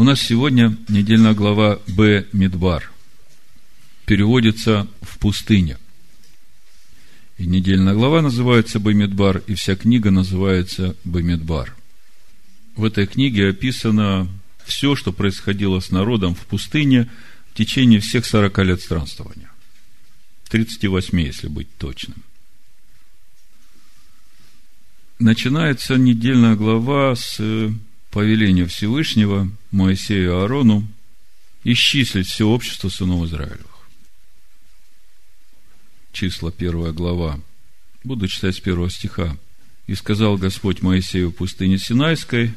У нас сегодня недельная глава Б. Мидбар. Переводится в пустыне. И недельная глава называется Бамидбар, и вся книга называется Бамидбар. В этой книге описано все, что происходило с народом в пустыне в течение всех 40 лет странствования. 38, если быть точным. Начинается недельная глава с повеление Всевышнего Моисею и Аарону исчислить все общество сынов Израилевых. Числа первая глава. Буду читать с первого стиха. «И сказал Господь Моисею в пустыне Синайской,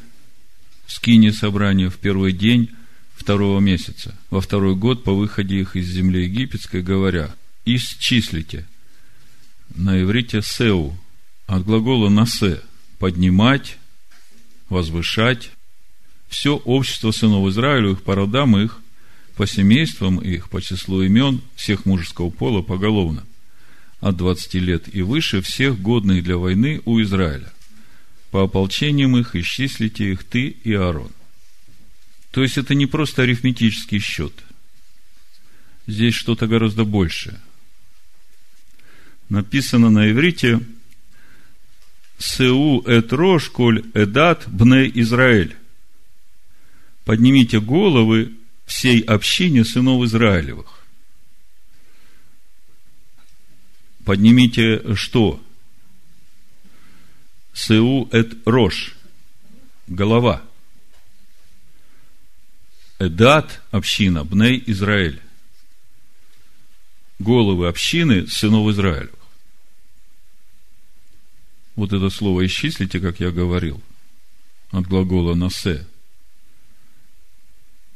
в скине собрания в первый день второго месяца, во второй год по выходе их из земли египетской, говоря, исчислите». На иврите «сеу», от глагола «насе» – поднимать, возвышать все общество сынов Израилевых по родам их, по семействам их, по числу имен всех мужеского пола поголовно, от 20 лет и выше всех годных для войны у Израиля. По ополчениям их исчислите их ты и Аарон. То есть это не просто арифметический счет. Здесь что-то гораздо большее. Написано на иврите Сеу эт рош коль эдат бне Израиль. Поднимите головы всей общине сынов Израилевых. Поднимите что? Сеу эт рош. Голова. Эдат – община, Бней – Израиль. Головы общины сынов Израилевых. Вот это слово исчислите, как я говорил, от глагола насе.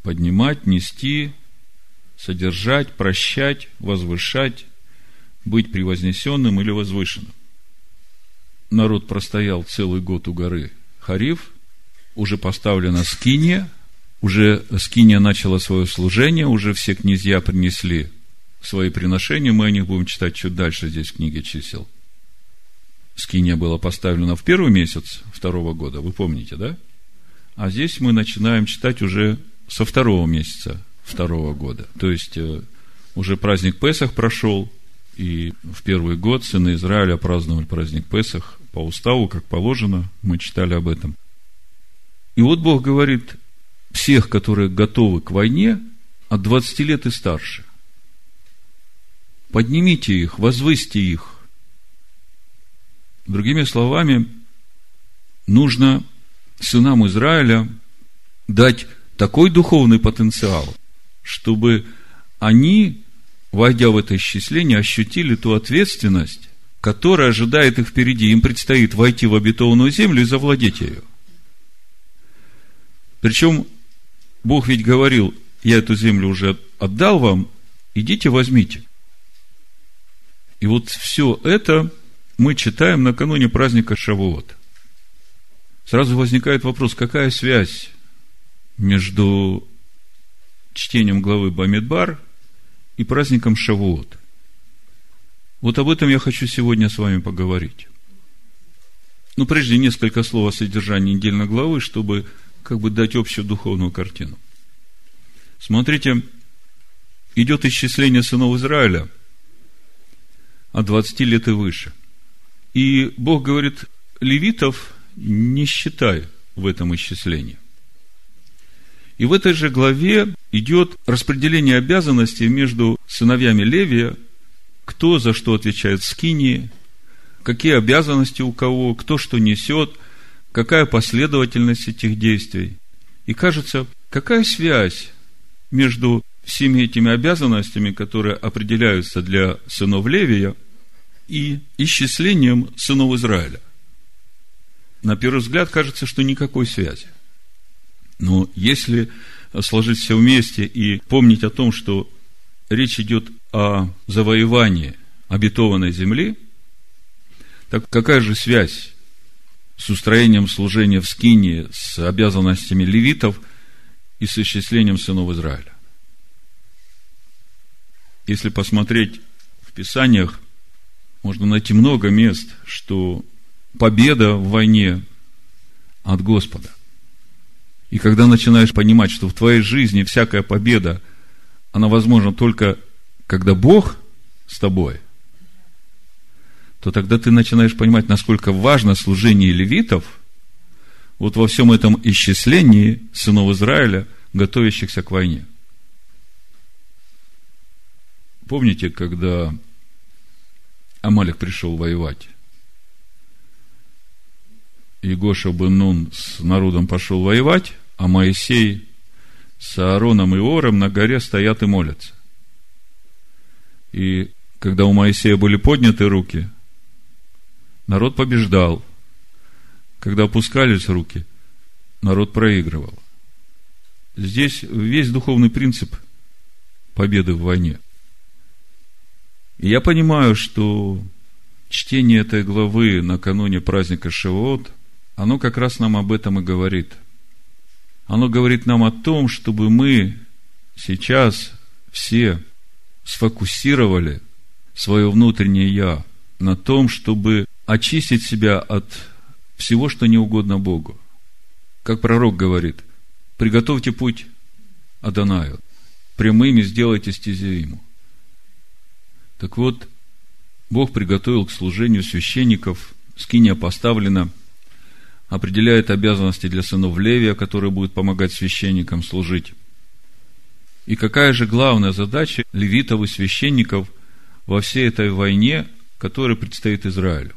Поднимать, нести, содержать, прощать, возвышать, быть превознесенным или возвышенным. Народ простоял целый год у горы Хариф, уже поставлена скиния, уже скиния начала свое служение, уже все князья принесли свои приношения, мы о них будем читать чуть дальше здесь в книге чисел – скиния была поставлена в первый месяц второго года, вы помните, да? А здесь мы начинаем читать уже со второго месяца второго года. То есть, э, уже праздник Песах прошел, и в первый год сыны Израиля праздновали праздник Песах по уставу, как положено, мы читали об этом. И вот Бог говорит, всех, которые готовы к войне, от 20 лет и старше, поднимите их, возвысьте их, Другими словами, нужно сынам Израиля дать такой духовный потенциал, чтобы они, войдя в это исчисление, ощутили ту ответственность, которая ожидает их впереди. Им предстоит войти в обетованную землю и завладеть ее. Причем, Бог ведь говорил, я эту землю уже отдал вам, идите возьмите. И вот все это мы читаем накануне праздника Шавуот. Сразу возникает вопрос, какая связь между чтением главы Бамидбар и праздником Шавуот? Вот об этом я хочу сегодня с вами поговорить. Но прежде несколько слов о содержании недельной главы, чтобы как бы дать общую духовную картину. Смотрите, идет исчисление сынов Израиля от 20 лет и выше – и Бог говорит, левитов не считай в этом исчислении. И в этой же главе идет распределение обязанностей между сыновьями Левия, кто за что отвечает в скинии, какие обязанности у кого, кто что несет, какая последовательность этих действий. И кажется, какая связь между всеми этими обязанностями, которые определяются для сынов Левия – и исчислением сынов Израиля. На первый взгляд кажется, что никакой связи. Но если сложить все вместе и помнить о том, что речь идет о завоевании обетованной земли, так какая же связь с устроением служения в Скине, с обязанностями левитов и с исчислением сынов Израиля? Если посмотреть в Писаниях, можно найти много мест, что победа в войне от Господа. И когда начинаешь понимать, что в твоей жизни всякая победа, она возможна только когда Бог с тобой, то тогда ты начинаешь понимать, насколько важно служение левитов вот во всем этом исчислении сынов Израиля, готовящихся к войне. Помните, когда Амалик пришел воевать? И Гоша бен Нун с народом пошел воевать, а Моисей с Аароном и Ором на горе стоят и молятся. И когда у Моисея были подняты руки, народ побеждал. Когда опускались руки, народ проигрывал. Здесь весь духовный принцип победы в войне. И я понимаю, что чтение этой главы накануне праздника Шивот, оно как раз нам об этом и говорит. Оно говорит нам о том, чтобы мы сейчас все сфокусировали свое внутреннее «я» на том, чтобы очистить себя от всего, что не угодно Богу. Как пророк говорит, приготовьте путь Адонаю, прямыми сделайте стези ему. Так вот, Бог приготовил к служению священников, скиния поставлена, определяет обязанности для сынов Левия, которые будут помогать священникам служить. И какая же главная задача левитов и священников во всей этой войне, которая предстоит Израилю?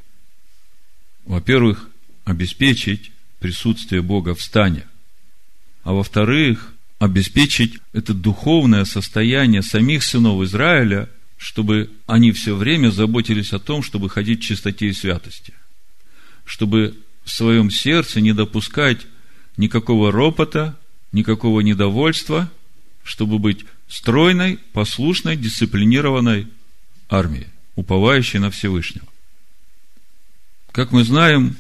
Во-первых, обеспечить присутствие Бога в стане. А во-вторых, обеспечить это духовное состояние самих сынов Израиля, чтобы они все время заботились о том, чтобы ходить в чистоте и святости. Чтобы в своем сердце не допускать никакого ропота, никакого недовольства, чтобы быть стройной, послушной, дисциплинированной армией, уповающей на Всевышнего. Как мы знаем,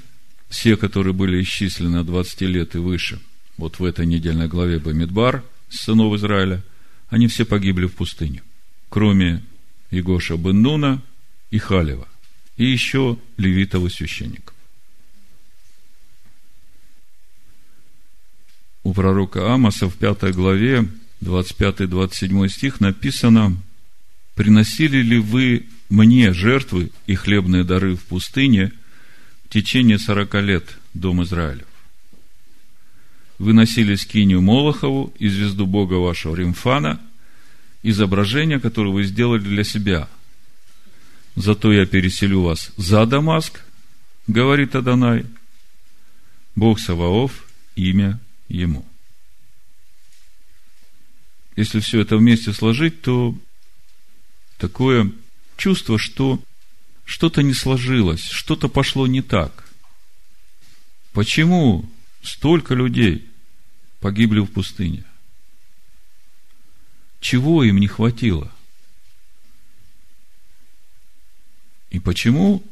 все, которые были исчислены от 20 лет и выше, вот в этой недельной главе Бамидбар, сынов Израиля, они все погибли в пустыне, кроме Игоша бен Нуна и Халева, и еще левитов и священников. У пророка Амаса в пятой главе, 25-27 стих написано, «Приносили ли вы мне жертвы и хлебные дары в пустыне в течение сорока лет, дом Израилев? Выносили скинию Молохову и звезду Бога вашего Римфана, изображение, которое вы сделали для себя. Зато я переселю вас за Дамаск, говорит Адонай, Бог Саваоф, имя ему. Если все это вместе сложить, то такое чувство, что что-то не сложилось, что-то пошло не так. Почему столько людей погибли в пустыне? Чего им не хватило? И почему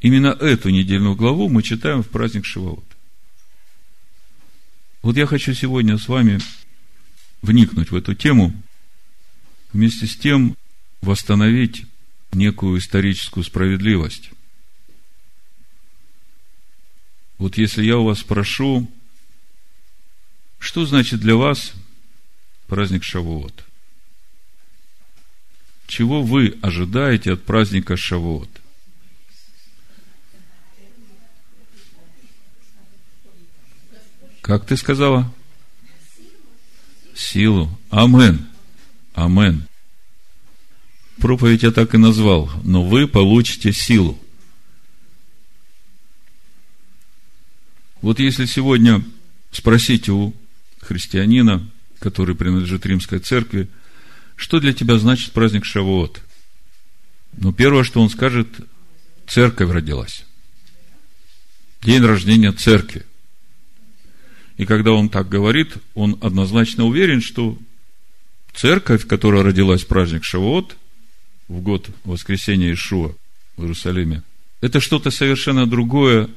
именно эту недельную главу мы читаем в праздник Шивоот? Вот я хочу сегодня с вами вникнуть в эту тему, вместе с тем восстановить некую историческую справедливость. Вот если я у вас спрошу, что значит для вас праздник Шавуот? Чего вы ожидаете от праздника Шавуот? Как ты сказала? Силу. Амен. Амен. Проповедь я так и назвал, но вы получите силу. Вот если сегодня спросить у христианина, который принадлежит римской церкви, что для тебя значит праздник Шавуот? Ну, первое, что он скажет, церковь родилась. День рождения церкви. И когда он так говорит, он однозначно уверен, что церковь, которая родилась в праздник Шавуот, в год воскресения Ишуа в Иерусалиме, это что-то совершенно другое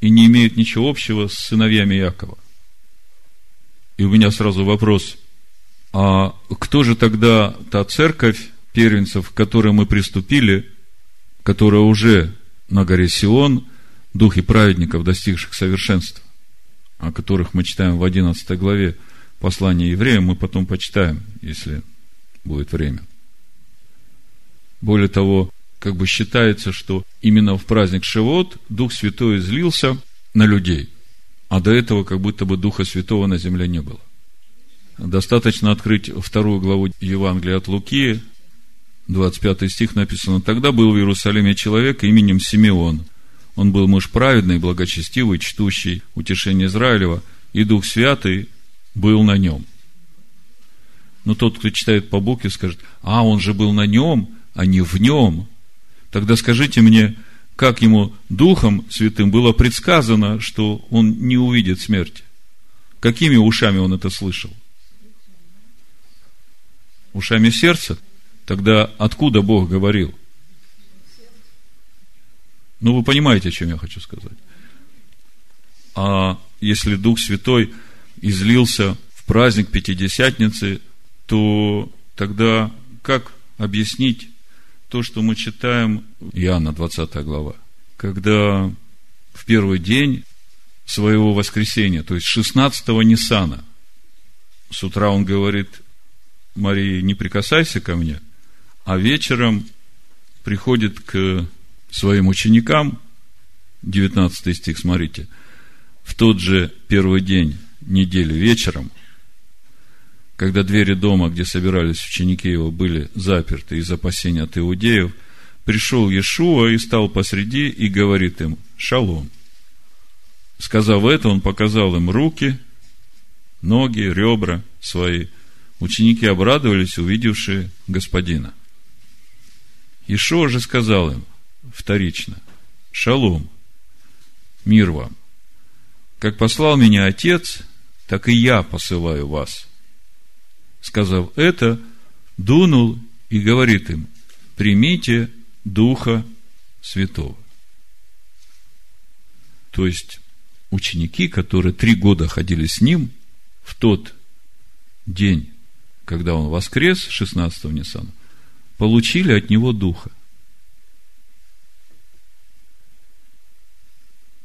и не имеет ничего общего с сыновьями Якова. И у меня сразу вопрос, а кто же тогда та церковь первенцев, к которой мы приступили, которая уже на горе Сион, духе праведников, достигших совершенства? о которых мы читаем в 11 главе послания евреям, мы потом почитаем, если будет время. Более того, как бы считается, что именно в праздник Шивот Дух Святой излился на людей, а до этого как будто бы Духа Святого на земле не было. Достаточно открыть вторую главу Евангелия от Луки, 25 стих написано, «Тогда был в Иерусалиме человек именем Симеон. Он был муж праведный, благочестивый, чтущий утешение Израилева, и Дух Святый был на нем». Но тот, кто читает по букве, скажет, а, он же был на нем, а не в нем. Тогда скажите мне, как ему Духом Святым было предсказано, что он не увидит смерти? Какими ушами он это слышал? Ушами сердца? Тогда откуда Бог говорил? Ну, вы понимаете, о чем я хочу сказать. А если Дух Святой излился в праздник Пятидесятницы, то тогда как объяснить то, что мы читаем Иоанна, 20 глава, когда в первый день своего воскресения, то есть 16-го Ниссана, с утра он говорит Марии, не прикасайся ко мне, а вечером приходит к своим ученикам, 19 стих, смотрите, в тот же первый день недели вечером, когда двери дома, где собирались ученики его, были заперты из опасения от иудеев, пришел Иешуа и стал посреди и говорит им «Шалом». Сказав это, он показал им руки, ноги, ребра свои. Ученики обрадовались, увидевшие господина – Ишуа же сказал им вторично, шалом, мир вам. Как послал меня Отец, так и я посылаю вас. Сказав это, дунул и говорит им, примите Духа Святого. То есть, ученики, которые три года ходили с ним, в тот день, когда он воскрес, 16-го Ниссана, получили от него духа.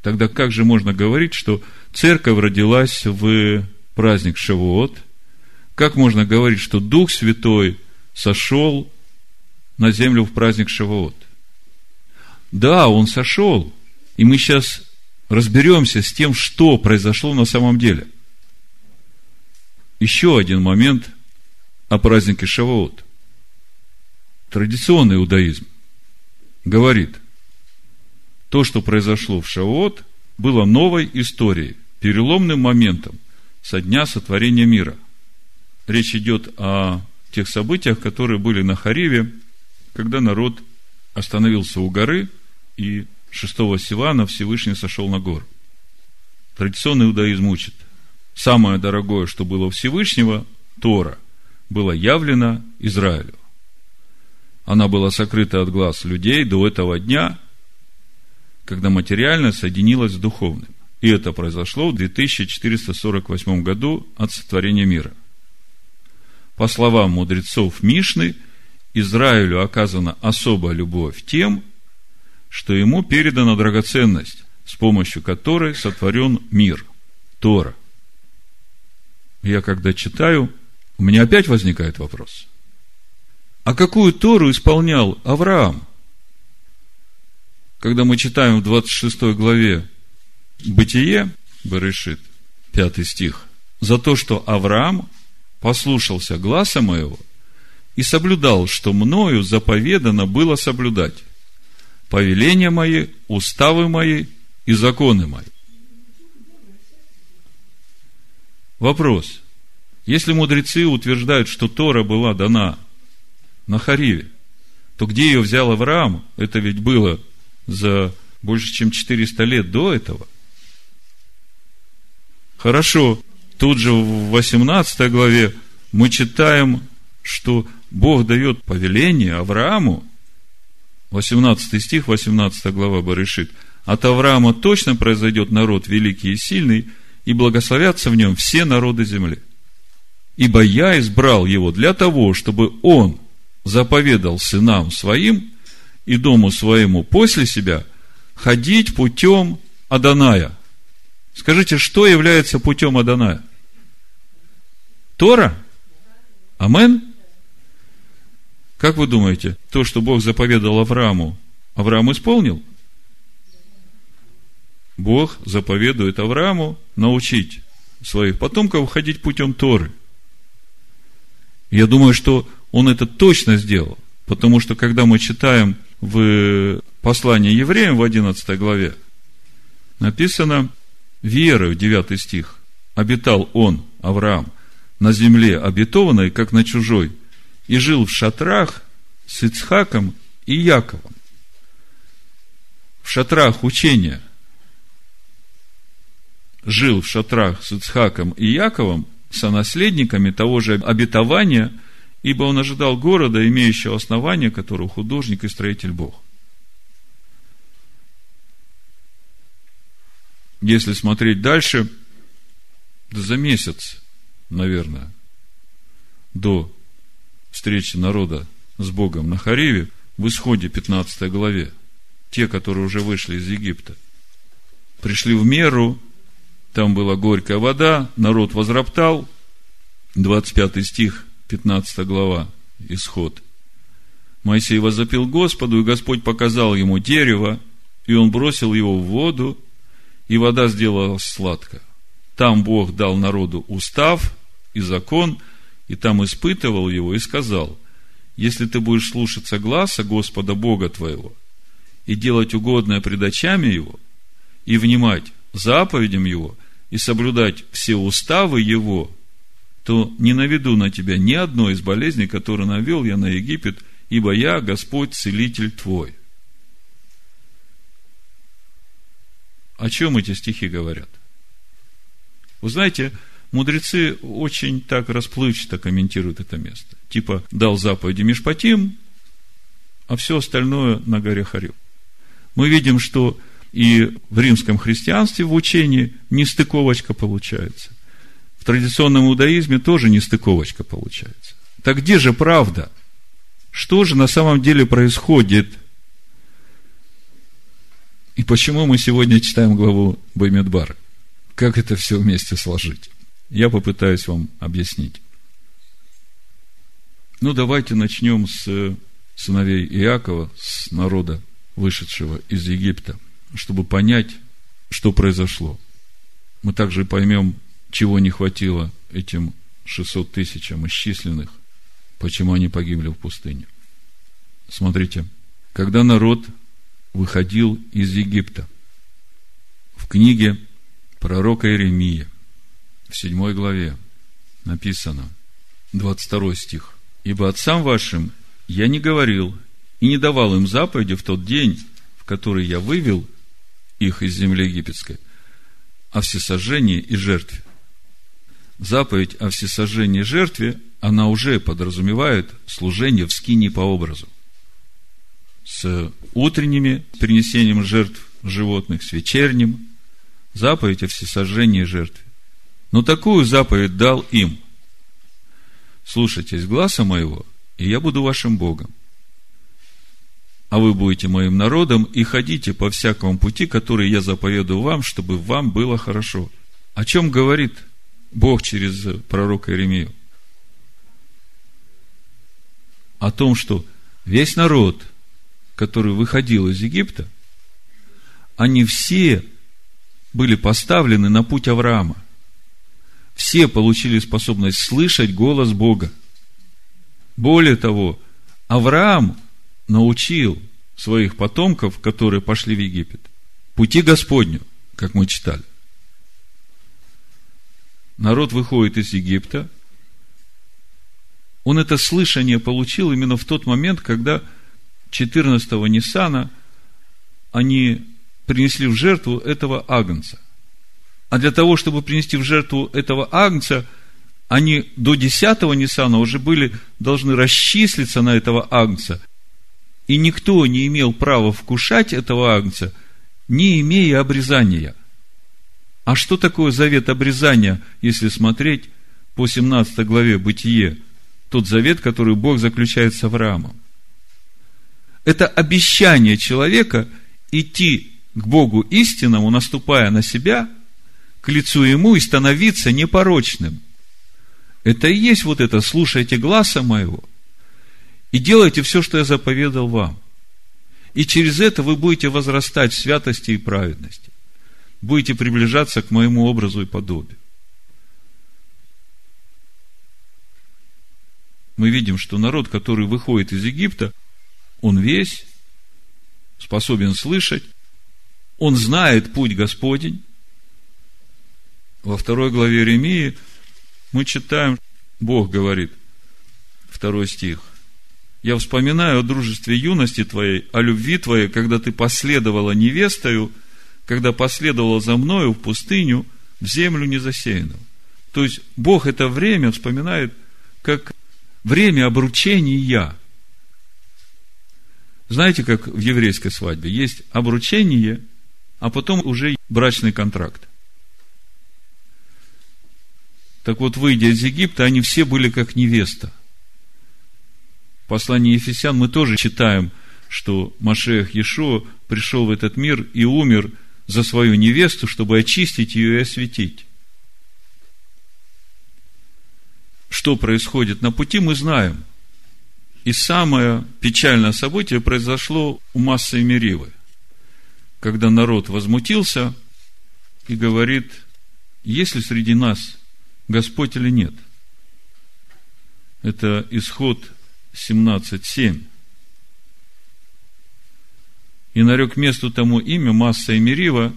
Тогда как же можно говорить, что церковь родилась в праздник Шавуот? Как можно говорить, что Дух Святой сошел на землю в праздник Шавуот? Да, он сошел. И мы сейчас разберемся с тем, что произошло на самом деле. Еще один момент о празднике Шавуот – традиционный иудаизм говорит, то, что произошло в Шавот, было новой историей, переломным моментом со дня сотворения мира. Речь идет о тех событиях, которые были на Хариве, когда народ остановился у горы, и 6 Сивана Всевышний сошел на гору. Традиционный иудаизм учит. Самое дорогое, что было Всевышнего, Тора, было явлено Израилю она была сокрыта от глаз людей до этого дня, когда материально соединилась с духовным. И это произошло в 2448 году от сотворения мира. По словам мудрецов Мишны, Израилю оказана особая любовь тем, что ему передана драгоценность, с помощью которой сотворен мир, Тора. Я когда читаю, у меня опять возникает вопрос – а какую Тору исполнял Авраам? Когда мы читаем в 26 главе Бытие, Берешит, 5 стих, за то, что Авраам послушался гласа моего и соблюдал, что мною заповедано было соблюдать повеления мои, уставы мои и законы мои. Вопрос. Если мудрецы утверждают, что Тора была дана на Хариве, то где ее взял Авраам? Это ведь было за больше, чем 400 лет до этого. Хорошо, тут же в 18 главе мы читаем, что Бог дает повеление Аврааму, 18 стих, 18 глава Барышит, от Авраама точно произойдет народ великий и сильный, и благословятся в нем все народы земли. Ибо я избрал его для того, чтобы он заповедал сынам своим и дому своему после себя ходить путем Аданая, Скажите, что является путем Аданая? Тора? Амен? Как вы думаете, то, что Бог заповедал Аврааму, Авраам исполнил? Бог заповедует Аврааму научить своих потомков ходить путем Торы. Я думаю, что он это точно сделал, потому что когда мы читаем в послании евреям в 11 главе, написано верой, 9 стих, обитал он, Авраам, на земле обетованной, как на чужой, и жил в шатрах с Ицхаком и Яковом. В шатрах учения – жил в шатрах с Ицхаком и Яковом, сонаследниками того же обетования, ибо он ожидал города, имеющего основание, которого художник и строитель Бог. Если смотреть дальше, да за месяц, наверное, до встречи народа с Богом на Хариве, в исходе 15 главе, те, которые уже вышли из Египта, пришли в меру там была горькая вода, народ возроптал. 25 стих, 15 глава, исход. Моисей возопил Господу, и Господь показал ему дерево, и он бросил его в воду, и вода сделалась сладко. Там Бог дал народу устав и закон, и там испытывал его и сказал, если ты будешь слушаться гласа Господа Бога твоего и делать угодное пред очами его, и внимать заповедям его и соблюдать все уставы его, то не наведу на тебя ни одной из болезней, которые навел я на Египет, ибо я Господь, целитель твой. О чем эти стихи говорят? Вы знаете, мудрецы очень так расплывчато комментируют это место. Типа, дал заповеди Мишпатим, а все остальное на горе Харил. Мы видим, что и в римском христианстве в учении нестыковочка получается. В традиционном иудаизме тоже нестыковочка получается. Так где же правда? Что же на самом деле происходит? И почему мы сегодня читаем главу Баймедбара? Как это все вместе сложить? Я попытаюсь вам объяснить. Ну, давайте начнем с сыновей Иакова, с народа, вышедшего из Египта – чтобы понять, что произошло. Мы также поймем, чего не хватило этим 600 тысячам исчисленных, почему они погибли в пустыне. Смотрите, когда народ выходил из Египта, в книге пророка Иеремия, в 7 главе, написано, 22 стих, «Ибо отцам вашим я не говорил и не давал им заповеди в тот день, в который я вывел их из земли египетской, о всесожжении и жертве. Заповедь о всесожжении и жертве, она уже подразумевает служение в скине по образу. С утренними принесением жертв животных, с вечерним, заповедь о всесожжении и жертве. Но такую заповедь дал им. Слушайтесь гласа моего, и я буду вашим Богом а вы будете моим народом и ходите по всякому пути, который я заповедую вам, чтобы вам было хорошо. О чем говорит Бог через пророка Иеремию? О том, что весь народ, который выходил из Египта, они все были поставлены на путь Авраама. Все получили способность слышать голос Бога. Более того, Авраам научил своих потомков, которые пошли в Египет, пути Господню, как мы читали. Народ выходит из Египта. Он это слышание получил именно в тот момент, когда 14-го Ниссана они принесли в жертву этого агнца. А для того, чтобы принести в жертву этого агнца, они до 10-го Ниссана уже были должны расчислиться на этого агнца и никто не имел права вкушать этого агнца, не имея обрезания. А что такое завет обрезания, если смотреть по 17 главе Бытие, тот завет, который Бог заключает с Авраамом? Это обещание человека идти к Богу истинному, наступая на себя, к лицу ему и становиться непорочным. Это и есть вот это, слушайте гласа моего и делайте все, что я заповедал вам. И через это вы будете возрастать в святости и праведности. Будете приближаться к моему образу и подобию. Мы видим, что народ, который выходит из Египта, он весь способен слышать, он знает путь Господень. Во второй главе Иеремии мы читаем, Бог говорит, второй стих, «Я вспоминаю о дружестве юности твоей, о любви твоей, когда ты последовала невестою, когда последовала за мною в пустыню, в землю незасеянную». То есть, Бог это время вспоминает как время обручения. Знаете, как в еврейской свадьбе есть обручение, а потом уже брачный контракт. Так вот, выйдя из Египта, они все были как невеста. В послании Ефесян мы тоже читаем, что Машех Ешо пришел в этот мир и умер за свою невесту, чтобы очистить ее и осветить. Что происходит на пути, мы знаем. И самое печальное событие произошло у массы Меривы, когда народ возмутился и говорит, есть ли среди нас Господь или нет. Это исход 17.7. И нарек месту тому имя Масса и Мерива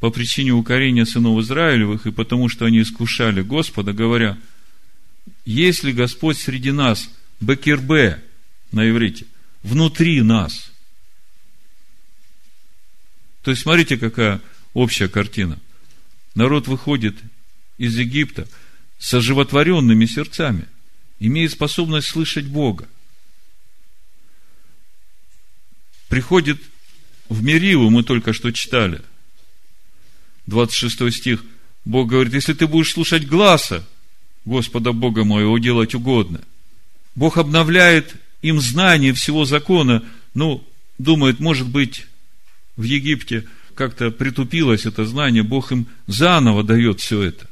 по причине укорения сынов Израилевых и потому, что они искушали Господа, говоря, если Господь среди нас, Бекирбе на иврите, внутри нас. То есть, смотрите, какая общая картина. Народ выходит из Египта с оживотворенными сердцами, имеет способность слышать Бога. Приходит в Мериву, мы только что читали, 26 стих, Бог говорит, если ты будешь слушать гласа Господа Бога моего, делать угодно. Бог обновляет им знание всего закона, ну, думает, может быть, в Египте как-то притупилось это знание, Бог им заново дает все это.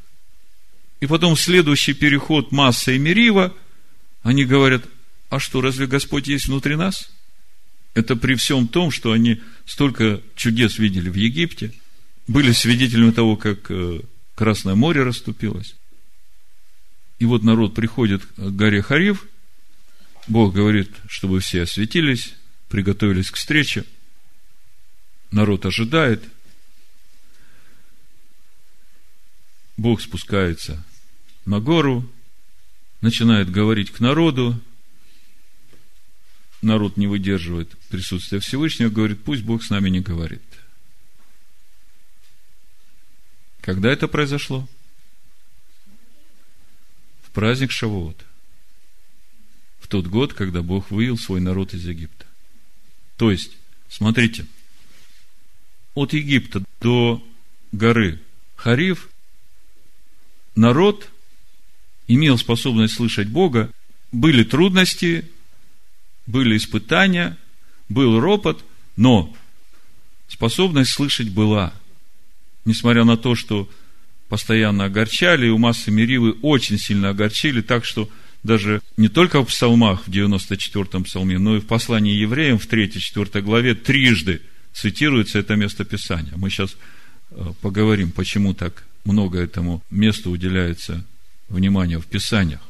И потом следующий переход Масса и Мерива, они говорят, а что, разве Господь есть внутри нас? Это при всем том, что они столько чудес видели в Египте, были свидетелями того, как э, Красное море расступилось. И вот народ приходит к горе Харив, Бог говорит, чтобы все осветились, приготовились к встрече. Народ ожидает. Бог спускается на гору, начинает говорить к народу, народ не выдерживает присутствия Всевышнего, говорит, пусть Бог с нами не говорит. Когда это произошло? В праздник Шавуот. В тот год, когда Бог вывел свой народ из Египта. То есть, смотрите, от Египта до горы Хариф народ имел способность слышать Бога, были трудности, были испытания, был ропот, но способность слышать была. Несмотря на то, что постоянно огорчали, и у массы Меривы очень сильно огорчили, так что даже не только в псалмах в 94-м псалме, но и в послании евреям в 3-4 главе трижды цитируется это местописание. Мы сейчас поговорим, почему так много этому месту уделяется внимание, в Писаниях.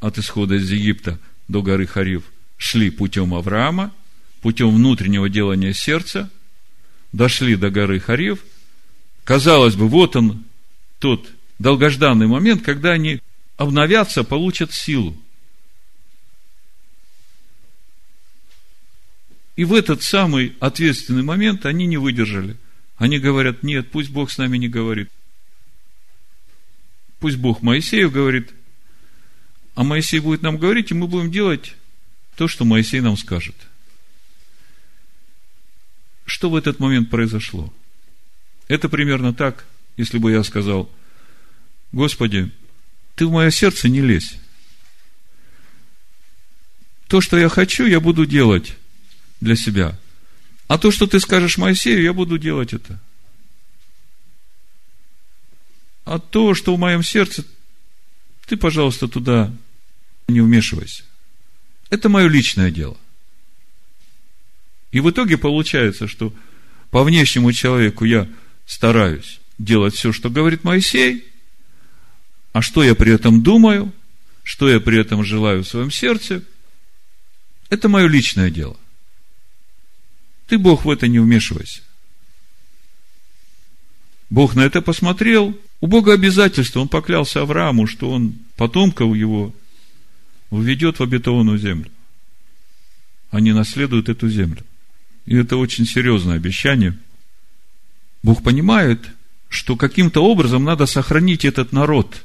От исхода из Египта до горы Харив шли путем Авраама, путем внутреннего делания сердца, дошли до горы Харив. Казалось бы, вот он, тот долгожданный момент, когда они обновятся, получат силу. И в этот самый ответственный момент они не выдержали. Они говорят, нет, пусть Бог с нами не говорит. Пусть Бог Моисею говорит, а Моисей будет нам говорить, и мы будем делать то, что Моисей нам скажет. Что в этот момент произошло? Это примерно так, если бы я сказал, Господи, ты в мое сердце не лезь. То, что я хочу, я буду делать для себя. А то, что ты скажешь Моисею, я буду делать это. А то, что в моем сердце, ты, пожалуйста, туда не вмешивайся. Это мое личное дело. И в итоге получается, что по внешнему человеку я стараюсь делать все, что говорит Моисей, а что я при этом думаю, что я при этом желаю в своем сердце, это мое личное дело. Ты, Бог, в это не вмешивайся. Бог на это посмотрел. У Бога обязательство. Он поклялся Аврааму, что он потомков его введет в обетованную землю. Они наследуют эту землю. И это очень серьезное обещание. Бог понимает, что каким-то образом надо сохранить этот народ.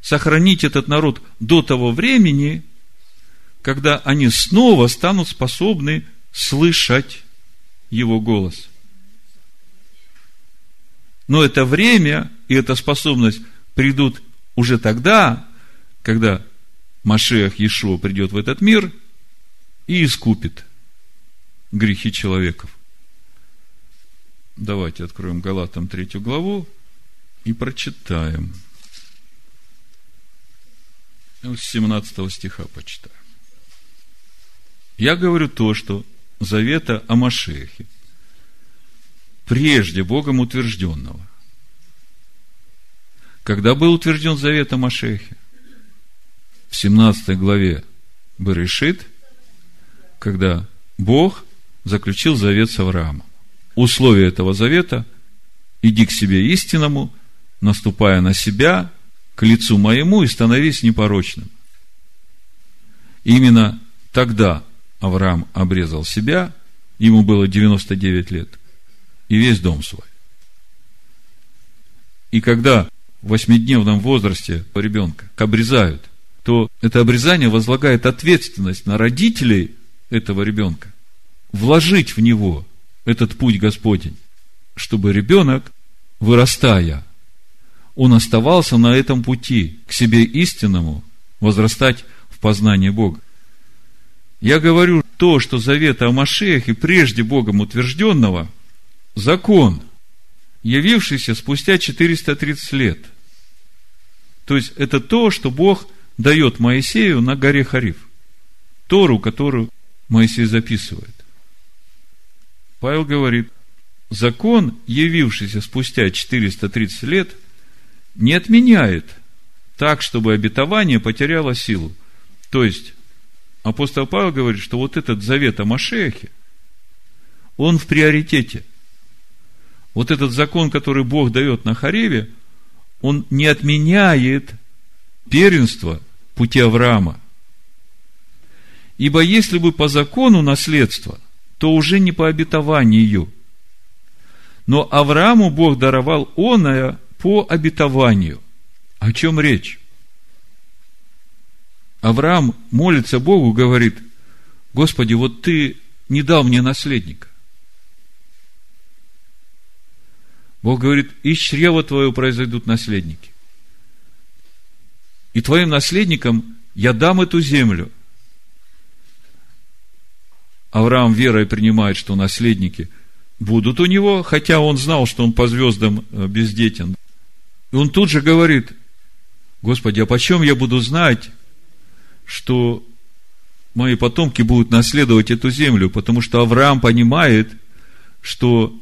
Сохранить этот народ до того времени, когда они снова станут способны слышать его голос. Но это время и эта способность придут уже тогда, когда Машех Иешуа придет в этот мир и искупит грехи человеков. Давайте откроем Галатам третью главу и прочитаем. С 17 стиха почитаем. Я говорю то, что завета о Машехе, прежде Богом утвержденного. Когда был утвержден завет о Машехе? В 17 главе Берешит, когда Бог заключил завет с Авраамом. Условие этого завета – иди к себе истинному, наступая на себя, к лицу моему и становись непорочным. Именно тогда Авраам обрезал себя, ему было 99 лет, и весь дом свой. И когда в восьмидневном возрасте ребенка обрезают, то это обрезание возлагает ответственность на родителей этого ребенка, вложить в него этот путь Господень, чтобы ребенок, вырастая, он оставался на этом пути к себе истинному, возрастать в познании Бога. Я говорю то, что завета о Машехе, прежде Богом утвержденного, закон, явившийся спустя 430 лет. То есть, это то, что Бог дает Моисею на горе Хариф. Тору, которую Моисей записывает. Павел говорит, закон, явившийся спустя 430 лет, не отменяет так, чтобы обетование потеряло силу. То есть, апостол Павел говорит, что вот этот завет о Машехе, он в приоритете. Вот этот закон, который Бог дает на Хареве, он не отменяет первенство пути Авраама. Ибо если бы по закону наследство, то уже не по обетованию. Но Аврааму Бог даровал оное по обетованию. О чем речь? Авраам молится Богу, говорит, Господи, вот ты не дал мне наследника. Бог говорит, из чрева твоего произойдут наследники. И твоим наследникам я дам эту землю. Авраам верой принимает, что наследники будут у него, хотя он знал, что он по звездам э, бездетен. И он тут же говорит, Господи, а почем я буду знать, что мои потомки будут наследовать эту землю, потому что Авраам понимает, что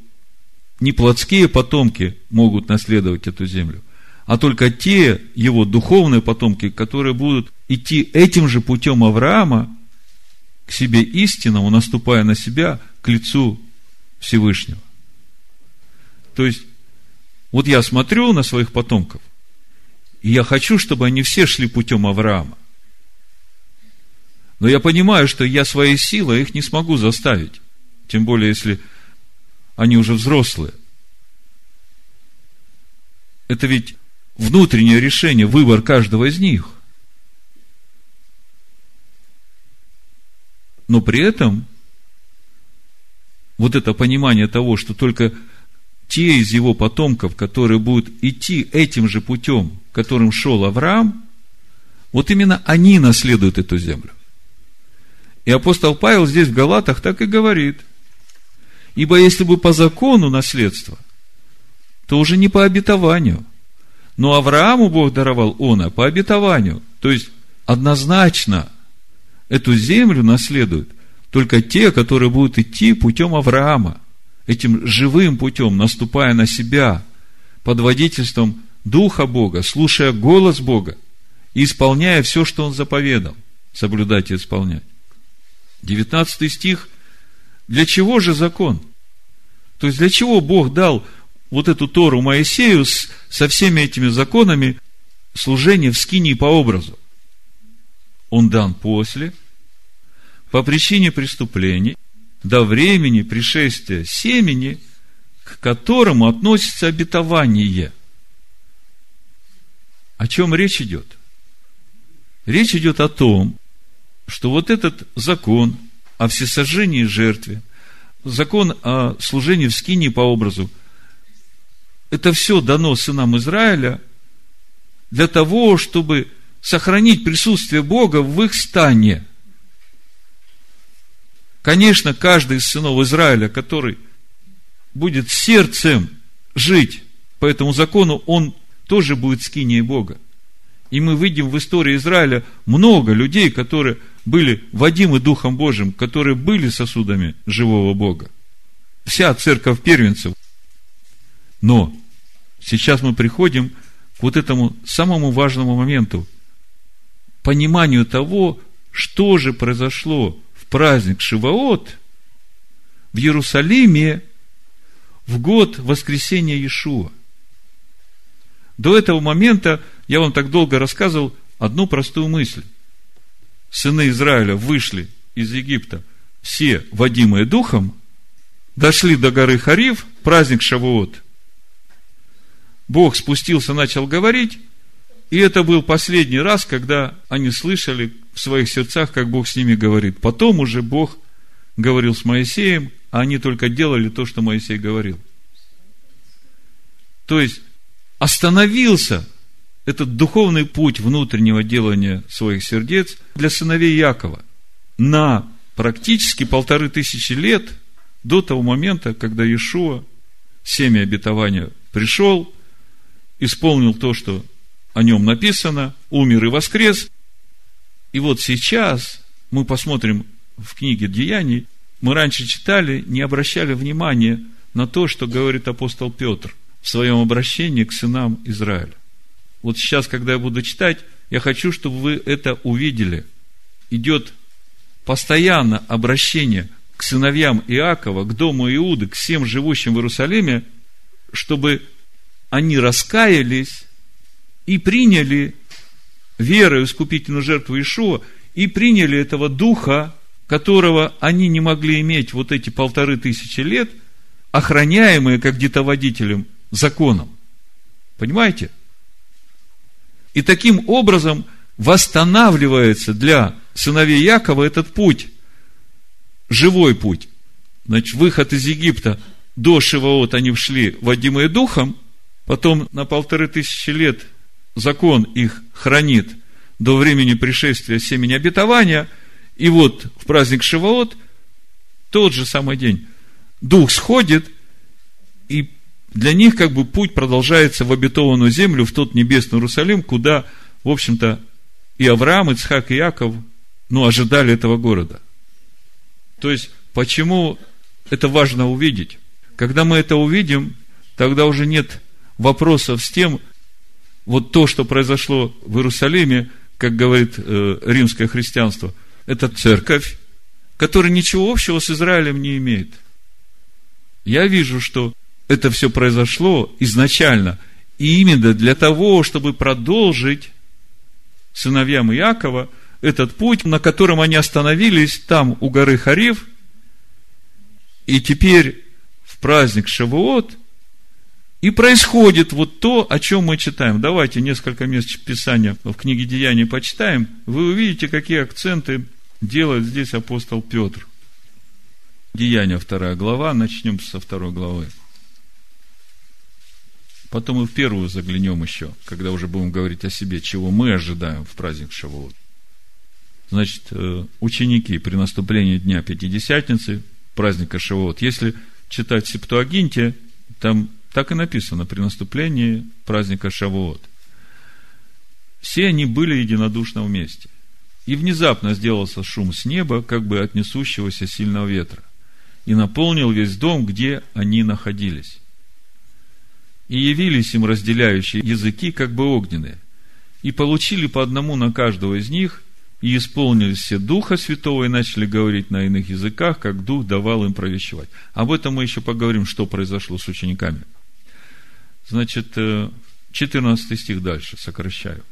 не плотские потомки могут наследовать эту землю, а только те его духовные потомки, которые будут идти этим же путем Авраама к себе истинному, наступая на себя к лицу Всевышнего. То есть, вот я смотрю на своих потомков, и я хочу, чтобы они все шли путем Авраама. Но я понимаю, что я своей силой их не смогу заставить. Тем более, если они уже взрослые. Это ведь внутреннее решение, выбор каждого из них. Но при этом вот это понимание того, что только те из его потомков, которые будут идти этим же путем, которым шел Авраам, вот именно они наследуют эту землю. И апостол Павел здесь в Галатах так и говорит. Ибо если бы по закону наследство, то уже не по обетованию. Но Аврааму Бог даровал она по обетованию. То есть, однозначно эту землю наследуют только те, которые будут идти путем Авраама, этим живым путем, наступая на себя, под водительством Духа Бога, слушая голос Бога и исполняя все, что Он заповедал, соблюдать и исполнять. 19 стих. Для чего же закон? То есть, для чего Бог дал вот эту Тору Моисею с, со всеми этими законами служения в скинии по образу? Он дан после, по причине преступлений, до времени пришествия семени, к которому относится обетование. О чем речь идет? Речь идет о том, что вот этот закон о всесожжении жертве, закон о служении в скине по образу, это все дано сынам Израиля для того, чтобы сохранить присутствие Бога в их стане. Конечно, каждый из сынов Израиля, который будет сердцем жить по этому закону, он тоже будет скинией Бога. И мы видим в истории Израиля много людей, которые были водимы Духом Божьим, которые были сосудами живого Бога. Вся церковь первенцев. Но сейчас мы приходим к вот этому самому важному моменту. Пониманию того, что же произошло в праздник Шиваот в Иерусалиме в год воскресения Иешуа – до этого момента я вам так долго рассказывал одну простую мысль. Сыны Израиля вышли из Египта, все водимые духом, дошли до горы Хариф, праздник Шавуот. Бог спустился, начал говорить, и это был последний раз, когда они слышали в своих сердцах, как Бог с ними говорит. Потом уже Бог говорил с Моисеем, а они только делали то, что Моисей говорил. То есть, остановился этот духовный путь внутреннего делания своих сердец для сыновей Якова на практически полторы тысячи лет до того момента, когда Иешуа, семя обетования, пришел, исполнил то, что о нем написано, умер и воскрес. И вот сейчас мы посмотрим в книге Деяний, мы раньше читали, не обращали внимания на то, что говорит апостол Петр в своем обращении к сынам Израиля. Вот сейчас, когда я буду читать, я хочу, чтобы вы это увидели. Идет постоянно обращение к сыновьям Иакова, к дому Иуды, к всем живущим в Иерусалиме, чтобы они раскаялись и приняли верой искупительную жертву Ишуа, и приняли этого духа, которого они не могли иметь вот эти полторы тысячи лет, охраняемые как детоводителем законом. Понимаете? И таким образом восстанавливается для сыновей Якова этот путь, живой путь. Значит, выход из Египта. До Шиваот они вшли, водимые духом, потом на полторы тысячи лет закон их хранит до времени пришествия семени обетования, и вот в праздник Шиваот, тот же самый день, дух сходит, и для них как бы путь продолжается в обетованную землю, в тот небесный Иерусалим, куда, в общем-то, и Авраам, и Ицхак, и Яков, ну, ожидали этого города. То есть, почему это важно увидеть? Когда мы это увидим, тогда уже нет вопросов с тем, вот то, что произошло в Иерусалиме, как говорит э, римское христианство, это церковь, которая ничего общего с Израилем не имеет. Я вижу, что это все произошло изначально именно для того, чтобы продолжить сыновьям Иакова этот путь, на котором они остановились там, у горы Хариф, и теперь в праздник Шавуот, и происходит вот то, о чем мы читаем. Давайте несколько мест Писания в книге Деяний почитаем. Вы увидите, какие акценты делает здесь апостол Петр. Деяния, вторая глава, начнем со второй главы. Потом и в первую заглянем еще, когда уже будем говорить о себе, чего мы ожидаем в праздник Шавуот. Значит, э, ученики при наступлении Дня Пятидесятницы, праздника Шавуот, если читать Септуагинте, там Так и написано при наступлении праздника Шавуот. Все они были единодушно вместе. И внезапно сделался шум с неба, как бы от несущегося сильного ветра, и наполнил весь дом, где они находились. И явились им разделяющие языки, как бы огненные, и получили по одному на каждого из них, и исполнились все Духа Святого, и начали говорить на иных языках, как Дух давал им провещевать. Об этом мы еще поговорим, что произошло с учениками. Значит, 14 э, стих дальше, сокращаю.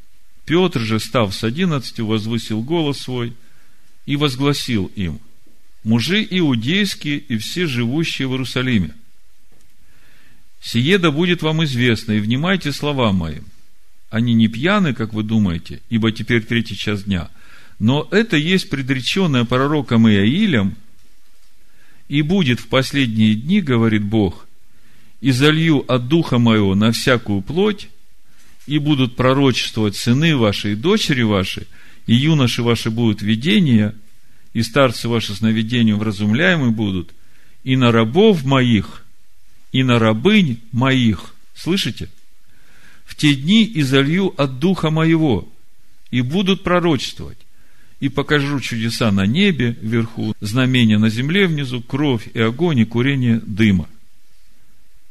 Петр же, став с одиннадцатью, возвысил голос свой и возгласил им, мужи иудейские и все живущие в Иерусалиме, сие да будет вам известно, и внимайте словам моим. Они не пьяны, как вы думаете, ибо теперь третий час дня, но это есть предреченное пророком Иаилем, и будет в последние дни, говорит Бог, и залью от духа моего на всякую плоть, и будут пророчествовать сыны ваши и дочери ваши, и юноши ваши будут видения, и старцы ваши сновидением вразумляемы будут, и на рабов моих, и на рабынь моих. Слышите? В те дни изолью от духа моего, и будут пророчествовать, и покажу чудеса на небе вверху, знамения на земле внизу, кровь и огонь и курение дыма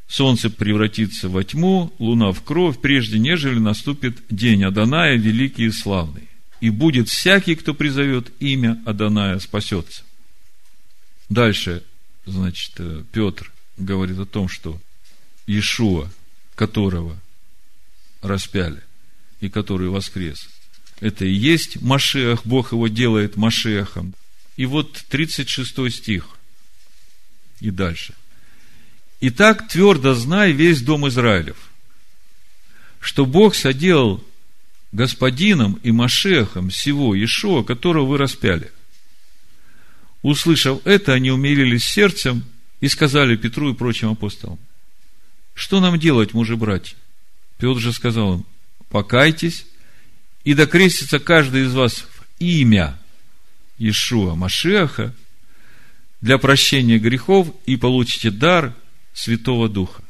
солнце превратится во тьму, луна в кровь, прежде нежели наступит день Аданая великий и славный. И будет всякий, кто призовет имя Аданая, спасется. Дальше, значит, э, Петр говорит о том, что Иешуа, которого распяли и который воскрес, это и есть Машех, Бог его делает Машехом. И вот 36 стих и дальше – Итак, твердо знай весь дом Израилев, что Бог соделал господином и Машехом всего Ишуа, которого вы распяли. Услышав это, они умилились сердцем и сказали Петру и прочим апостолам, что нам делать, мужи-братья? Петр же сказал им, покайтесь и докрестится каждый из вас в имя Ишуа Машеха для прощения грехов и получите дар – Святого Духа.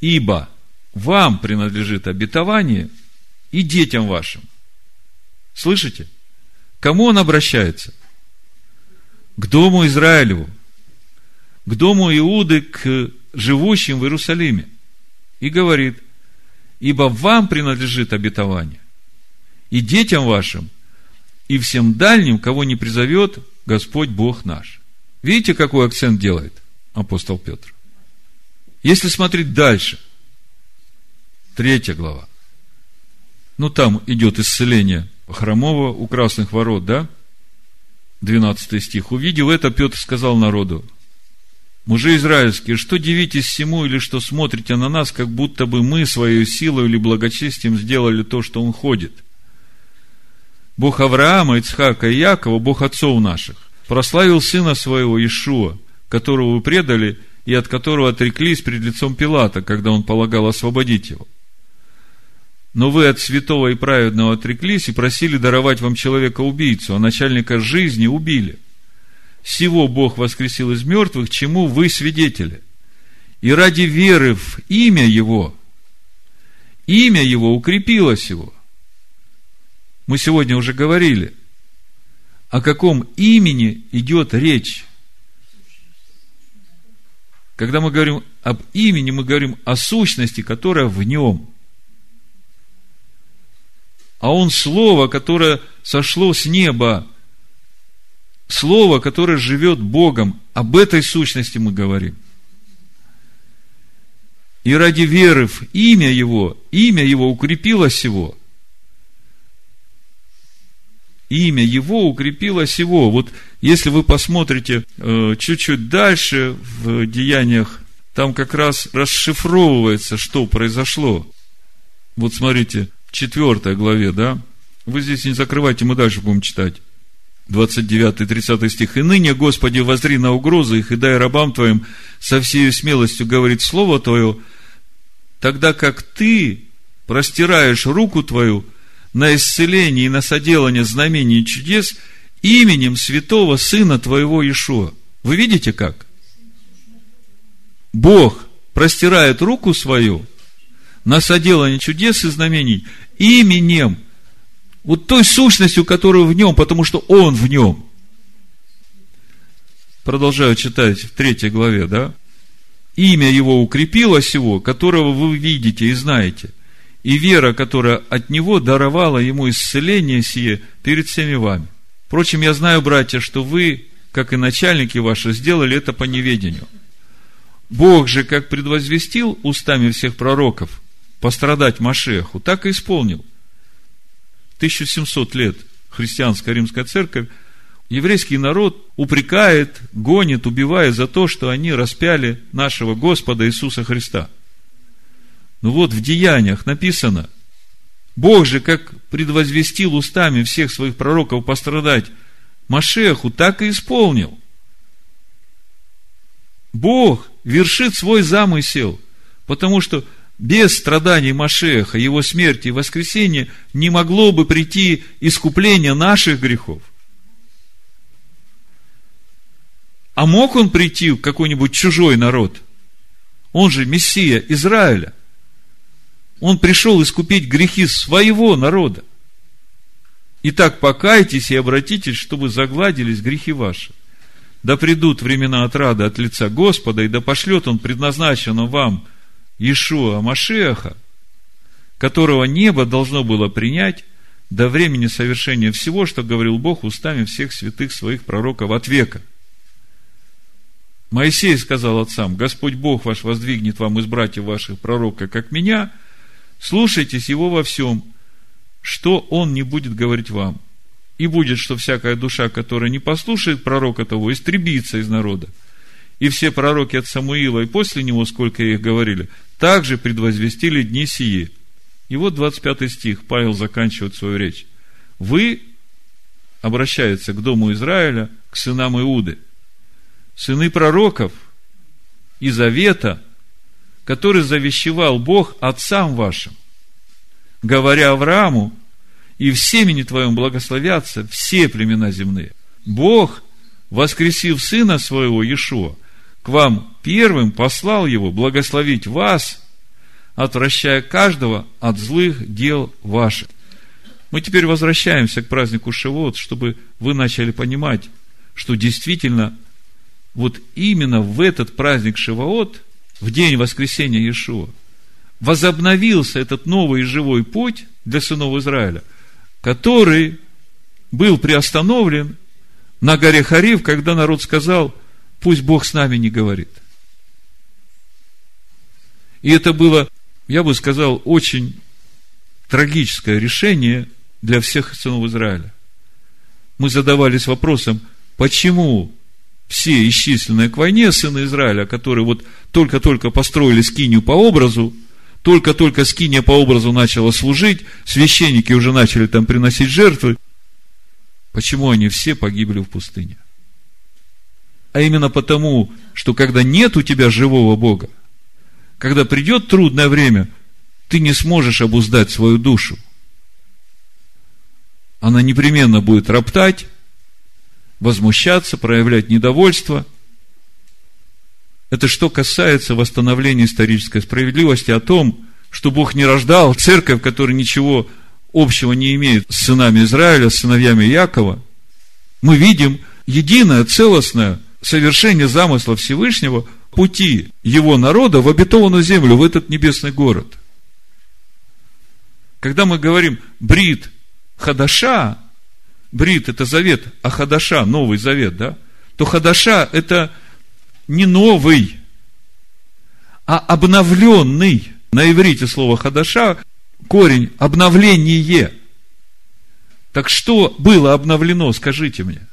Ибо вам принадлежит обетование и детям вашим. Слышите? Кому он обращается? К дому Израилеву, к дому Иуды, к живущим в Иерусалиме. И говорит, ибо вам принадлежит обетование, и детям вашим, и всем дальним, кого не призовет Господь Бог наш. Видите, какой акцент делает апостол Петр? Если смотреть дальше, третья глава, ну там идет исцеление хромого у красных ворот, да? 12 стих. Увидел это, Петр сказал народу, Мужи израильские, что дивитесь всему или что смотрите на нас, как будто бы мы своей силой или благочестием сделали то, что он ходит? Бог Авраама, Ицхака и Якова, Бог отцов наших, прославил сына своего Ишуа, которого вы предали и от которого отреклись перед лицом Пилата, когда он полагал освободить его. Но вы от святого и праведного отреклись и просили даровать вам человека-убийцу, а начальника жизни убили. Всего Бог воскресил из мертвых, чему вы свидетели. И ради веры в имя Его, имя Его укрепилось Его. Мы сегодня уже говорили, о каком имени идет речь. Когда мы говорим об имени, мы говорим о сущности, которая в нем. А он слово, которое сошло с неба. Слово, которое живет Богом. Об этой сущности мы говорим. И ради веры в имя Его, имя Его укрепилось его – имя его укрепило всего. Вот если вы посмотрите э, чуть-чуть дальше в деяниях, там как раз расшифровывается, что произошло. Вот смотрите, в 4 главе, да? Вы здесь не закрывайте, мы дальше будем читать. 29-30 стих. «И ныне, Господи, возри на угрозы их, и дай рабам Твоим со всей смелостью говорить Слово Твое, тогда как Ты простираешь руку Твою на исцеление и на соделание знамений и чудес именем святого Сына Твоего Ишуа. Вы видите как? Бог простирает руку свою на соделание чудес и знамений именем, вот той сущностью, которую в нем, потому что он в нем. Продолжаю читать в третьей главе, да? Имя его укрепило сего, которого вы видите и знаете, и вера, которая от него даровала ему исцеление сие перед всеми вами. Впрочем, я знаю, братья, что вы, как и начальники ваши, сделали это по неведению. Бог же, как предвозвестил устами всех пророков пострадать Машеху, так и исполнил. 1700 лет христианская римская церковь еврейский народ упрекает, гонит, убивает за то, что они распяли нашего Господа Иисуса Христа. Ну вот в деяниях написано, Бог же, как предвозвестил устами всех своих пророков пострадать Машеху, так и исполнил. Бог вершит свой замысел, потому что без страданий Машеха, его смерти и воскресения не могло бы прийти искупление наших грехов – А мог он прийти в какой-нибудь чужой народ? Он же Мессия Израиля. Он пришел искупить грехи своего народа. Итак, покайтесь и обратитесь, чтобы загладились грехи ваши. Да придут времена отрады от лица Господа, и да пошлет Он предназначенного вам Иешуа Машеха, которого небо должно было принять до времени совершения всего, что говорил Бог устами всех святых своих пророков от века – Моисей сказал отцам, Господь Бог ваш воздвигнет вам из братьев ваших пророка, как меня, слушайтесь его во всем, что он не будет говорить вам. И будет, что всякая душа, которая не послушает пророка того, истребится из народа. И все пророки от Самуила и после него, сколько их говорили, также предвозвестили дни сии. И вот 25 стих, Павел заканчивает свою речь. Вы, обращается к дому Израиля, к сынам Иуды – сыны пророков и завета, который завещевал Бог отцам вашим, говоря Аврааму, и в семени твоем благословятся все племена земные. Бог, воскресив Сына Своего Иешуа, к вам первым послал Его благословить вас, отвращая каждого от злых дел ваших. Мы теперь возвращаемся к празднику Шивот, чтобы вы начали понимать, что действительно вот именно в этот праздник Шиваот, в день воскресения Иешуа, возобновился этот новый живой путь для сынов Израиля, который был приостановлен на горе Харив, когда народ сказал, пусть Бог с нами не говорит. И это было, я бы сказал, очень трагическое решение для всех сынов Израиля. Мы задавались вопросом, почему все исчисленные к войне сыны Израиля, которые вот только-только построили скинию по образу, только-только скиния по образу начала служить, священники уже начали там приносить жертвы. Почему они все погибли в пустыне? А именно потому, что когда нет у тебя живого Бога, когда придет трудное время, ты не сможешь обуздать свою душу. Она непременно будет роптать, возмущаться, проявлять недовольство. Это что касается восстановления исторической справедливости о том, что Бог не рождал церковь, которая ничего общего не имеет с сынами Израиля, с сыновьями Якова. Мы видим единое, целостное совершение замысла Всевышнего пути его народа в обетованную землю, в этот небесный город. Когда мы говорим брит Хадаша, Брит – это завет, а Хадаша – новый завет, да? То Хадаша – это не новый, а обновленный. На иврите слово Хадаша – корень – обновление. Так что было обновлено, скажите мне?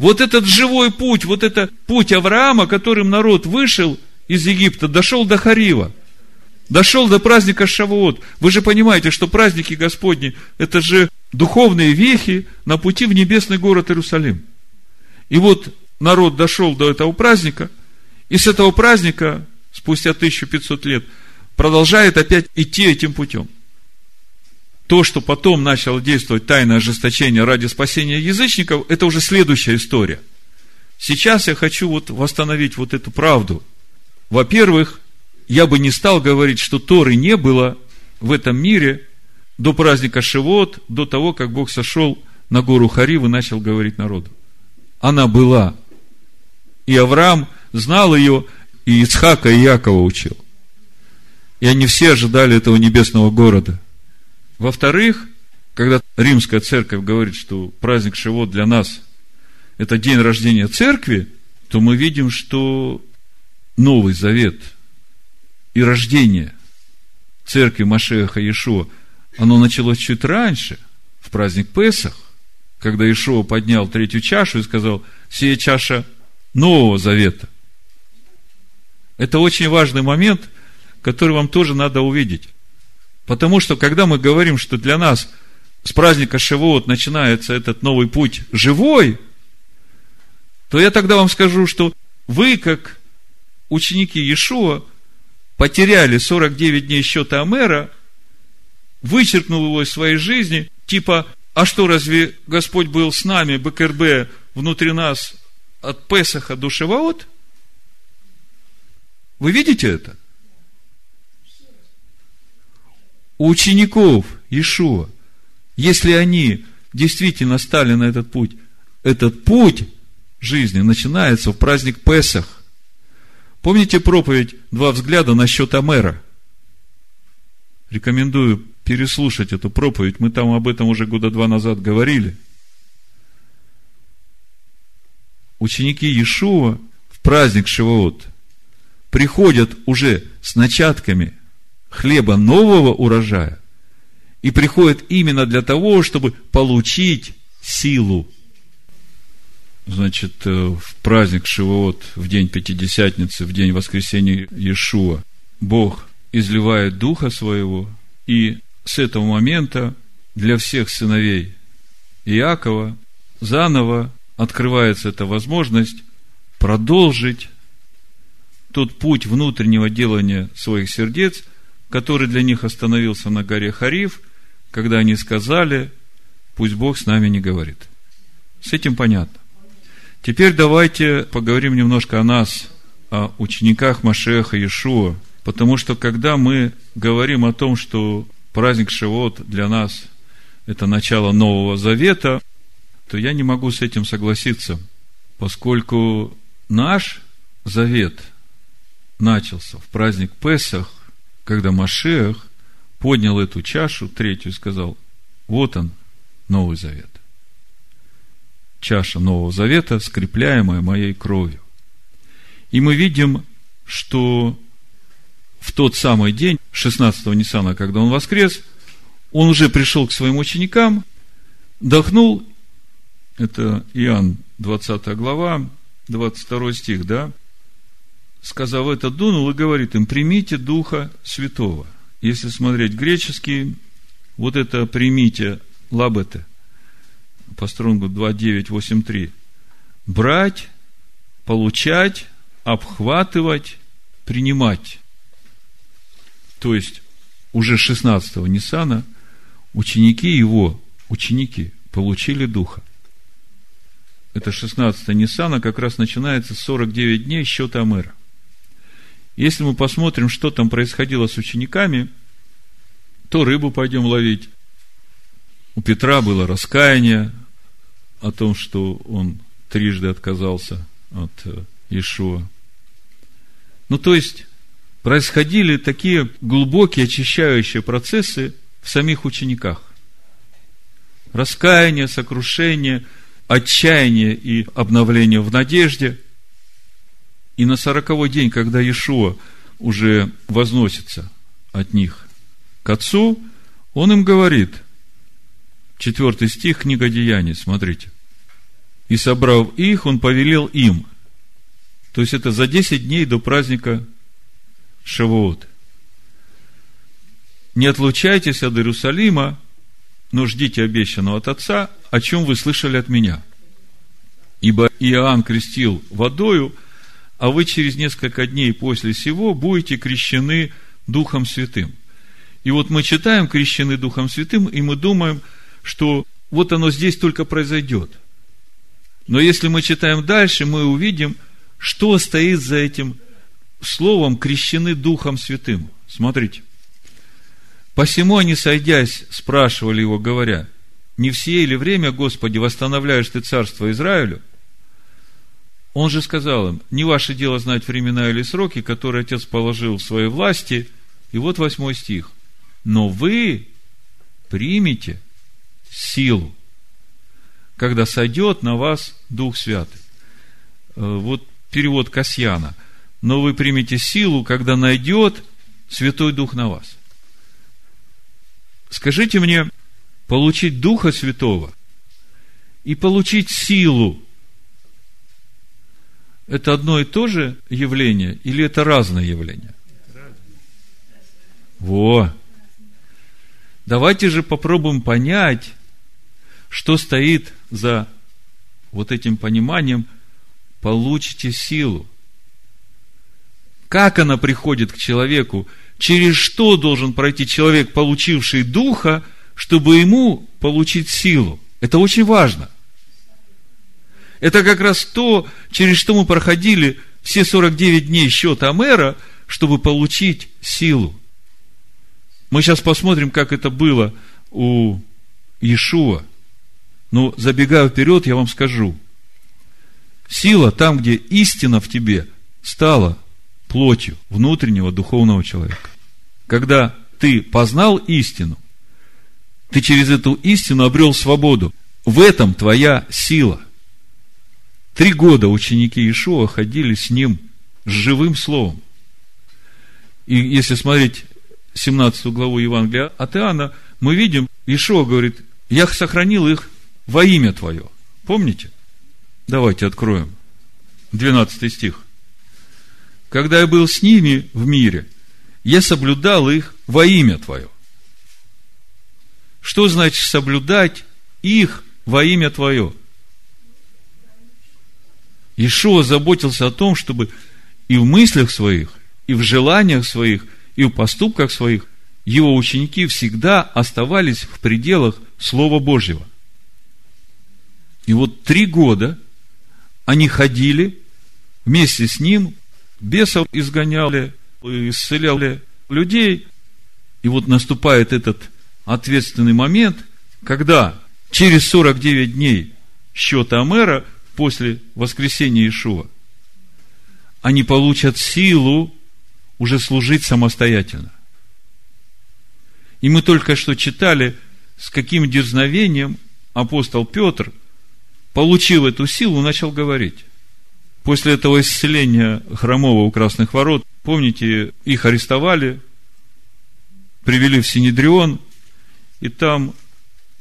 Вот этот живой путь, вот это путь Авраама, которым народ вышел из Египта, дошел до Харива, дошел до праздника Шавуот. Вы же понимаете, что праздники Господни, это же духовные вехи на пути в небесный город Иерусалим. И вот народ дошел до этого праздника, и с этого праздника, спустя 1500 лет, продолжает опять идти этим путем. То, что потом начало действовать тайное ожесточение ради спасения язычников, это уже следующая история. Сейчас я хочу вот восстановить вот эту правду. Во-первых, я бы не стал говорить, что Торы не было в этом мире до праздника Шивот, до того, как Бог сошел на гору Харив и начал говорить народу. Она была. И Авраам знал ее, и Ицхака, и Якова учил. И они все ожидали этого небесного города. Во-вторых, когда римская церковь говорит, что праздник Шивот для нас – это день рождения церкви, то мы видим, что Новый Завет и рождение церкви Машеха Иешуа, оно началось чуть раньше, в праздник Песах, когда Иешуа поднял третью чашу и сказал, сия чаша Нового Завета. Это очень важный момент, который вам тоже надо увидеть. Потому что, когда мы говорим, что для нас с праздника Шивот начинается этот новый путь живой, то я тогда вам скажу, что вы, как ученики Иешуа, потеряли 49 дней счета Амера, вычеркнул его из своей жизни, типа, а что, разве Господь был с нами, БКРБ, внутри нас, от Песаха до Шиваот? Вы видите это? У учеников Иешуа, если они действительно стали на этот путь, этот путь жизни начинается в праздник Песах. Помните проповедь «Два взгляда насчет Амера»? Рекомендую переслушать эту проповедь. Мы там об этом уже года два назад говорили. Ученики Иешуа в праздник Шивоот приходят уже с начатками хлеба нового урожая и приходят именно для того, чтобы получить силу. Значит, э, в праздник Шивоот, в день Пятидесятницы, в день воскресения Иешуа, Бог изливает Духа Своего, и с этого момента для всех сыновей Иакова заново открывается эта возможность продолжить тот путь внутреннего делания своих сердец, который для них остановился на горе Хариф, когда они сказали, пусть Бог с нами не говорит. С этим понятно. Теперь давайте поговорим немножко о нас, о учениках Машеха Иешуа, потому что когда мы говорим о том, что праздник Шивот для нас – это начало Нового Завета, то я не могу с этим согласиться, поскольку наш завет – начался в праздник Песах, когда Машех поднял эту чашу, третью, и сказал, вот он, Новый Завет. Чаша Нового Завета, скрепляемая моей кровью. И мы видим, что в тот самый день, 16-го Ниссана, когда он воскрес, он уже пришел к своим ученикам, дохнул, это Иоанн, 20 глава, 22 стих, да, сказав это, дунул и говорит им, примите Духа Святого. Если смотреть греческий, вот это примите, лабете, по стронгу 2.9.8.3. Брать, получать, обхватывать, принимать. То есть, уже 16-го Ниссана ученики его, ученики, получили Духа. Это 16 Ниссана, как раз начинается 49 дней счета Амера. Если мы посмотрим, что там происходило с учениками, то рыбу пойдем ловить. У Петра было раскаяние о том, что он трижды отказался от э, Ишуа. Ну, то есть, происходили такие глубокие очищающие процессы в самих учениках. Раскаяние, сокрушение, отчаяние и обновление в надежде – и на сороковой день, когда Иешуа уже возносится от них к Отцу, он им говорит, четвертый стих, книга Деяний, смотрите. И собрав их, он повелел им. То есть это за 10 дней до праздника Шавуот. Не отлучайтесь от Иерусалима, но ждите обещанного от Отца, о чем вы слышали от меня. Ибо Иоанн крестил водою – а вы через несколько дней после сего будете крещены Духом Святым. И вот мы читаем крещены Духом Святым, и мы думаем, что вот оно здесь только произойдет. Но если мы читаем дальше, мы увидим, что стоит за этим словом крещены Духом Святым. Смотрите. Посему они, сойдясь, спрашивали его, говоря, не все или время, Господи, восстановляешь ты царство Израилю? Он же сказал им, не ваше дело знать времена или сроки, которые Отец положил в своей власти. И вот восьмой стих. Но вы примите силу, когда сойдет на вас Дух Святый. Э, вот перевод Касьяна. Но вы примете силу, когда найдет Святой Дух на вас. Скажите мне, получить Духа Святого и получить силу – это одно и то же явление или это разное явление? Во! Давайте же попробуем понять, что стоит за вот этим пониманием «получите силу». Как она приходит к человеку? Через что должен пройти человек, получивший Духа, чтобы ему получить силу? Это очень важно. Это как раз то, через что мы проходили все 49 дней счета мэра, чтобы получить силу. Мы сейчас посмотрим, как это было у Иешуа. Но забегая вперед, я вам скажу. Сила там, где истина в тебе стала плотью внутреннего духовного человека. Когда ты познал истину, ты через эту истину обрел свободу. В этом твоя сила. Три года ученики Иешуа ходили с ним с живым словом. И если смотреть 17 главу Евангелия от Иоанна, мы видим, Ишуа говорит, я сохранил их во имя Твое. Помните? Давайте откроем. 12 стих. Когда я был с ними в мире, я соблюдал их во имя Твое. Что значит соблюдать их во имя Твое? Ишуа заботился о том, чтобы и в мыслях своих, и в желаниях своих – и в поступках своих его ученики всегда оставались в пределах Слова Божьего. И вот три года они ходили вместе с ним, бесов изгоняли, исцеляли людей. И вот наступает этот ответственный момент, когда через 49 дней счета Амера после воскресения Ишуа они получат силу уже служить самостоятельно. И мы только что читали, с каким дерзновением апостол Петр, получил эту силу, начал говорить. После этого исцеления хромого у красных ворот, помните, их арестовали, привели в Синедрион, и там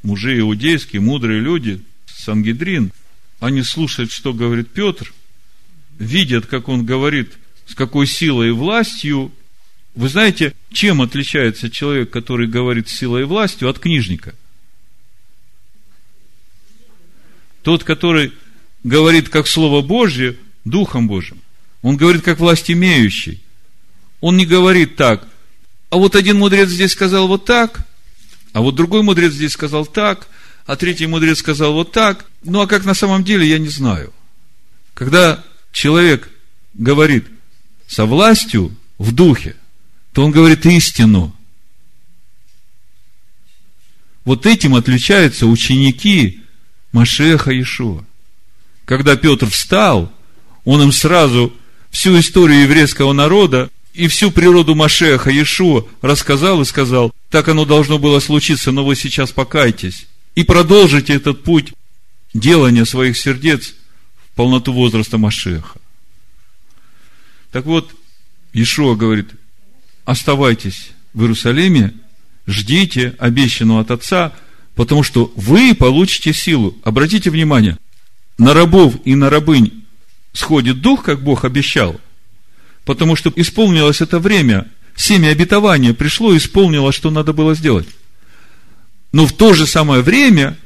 мужи иудейские, мудрые люди, Сангидрин, они слушают, что говорит Петр, видят, как он говорит – с какой силой и властью. Вы знаете, чем отличается человек, который говорит силой и властью, от книжника? Тот, который говорит как Слово Божье, Духом Божьим. Он говорит как власть имеющий. Он не говорит так, а вот один мудрец здесь сказал вот так, а вот другой мудрец здесь сказал так, а третий мудрец сказал вот так. Ну, а как на самом деле, я не знаю. Когда человек говорит – со властью в духе, то он говорит истину. Вот этим отличаются ученики Машеха Иешуа. Когда Петр встал, он им сразу всю историю еврейского народа и всю природу Машеха Иешуа рассказал и сказал, так оно должно было случиться, но вы сейчас покайтесь и продолжите этот путь делания своих сердец в полноту возраста Машеха. Так вот, Ишуа говорит, оставайтесь в Иерусалиме, ждите обещанного от Отца, потому что вы получите силу. Обратите внимание, на рабов и на рабынь сходит дух, как Бог обещал, потому что исполнилось это время, семя обетования пришло и исполнило, что надо было сделать. Но в то же самое время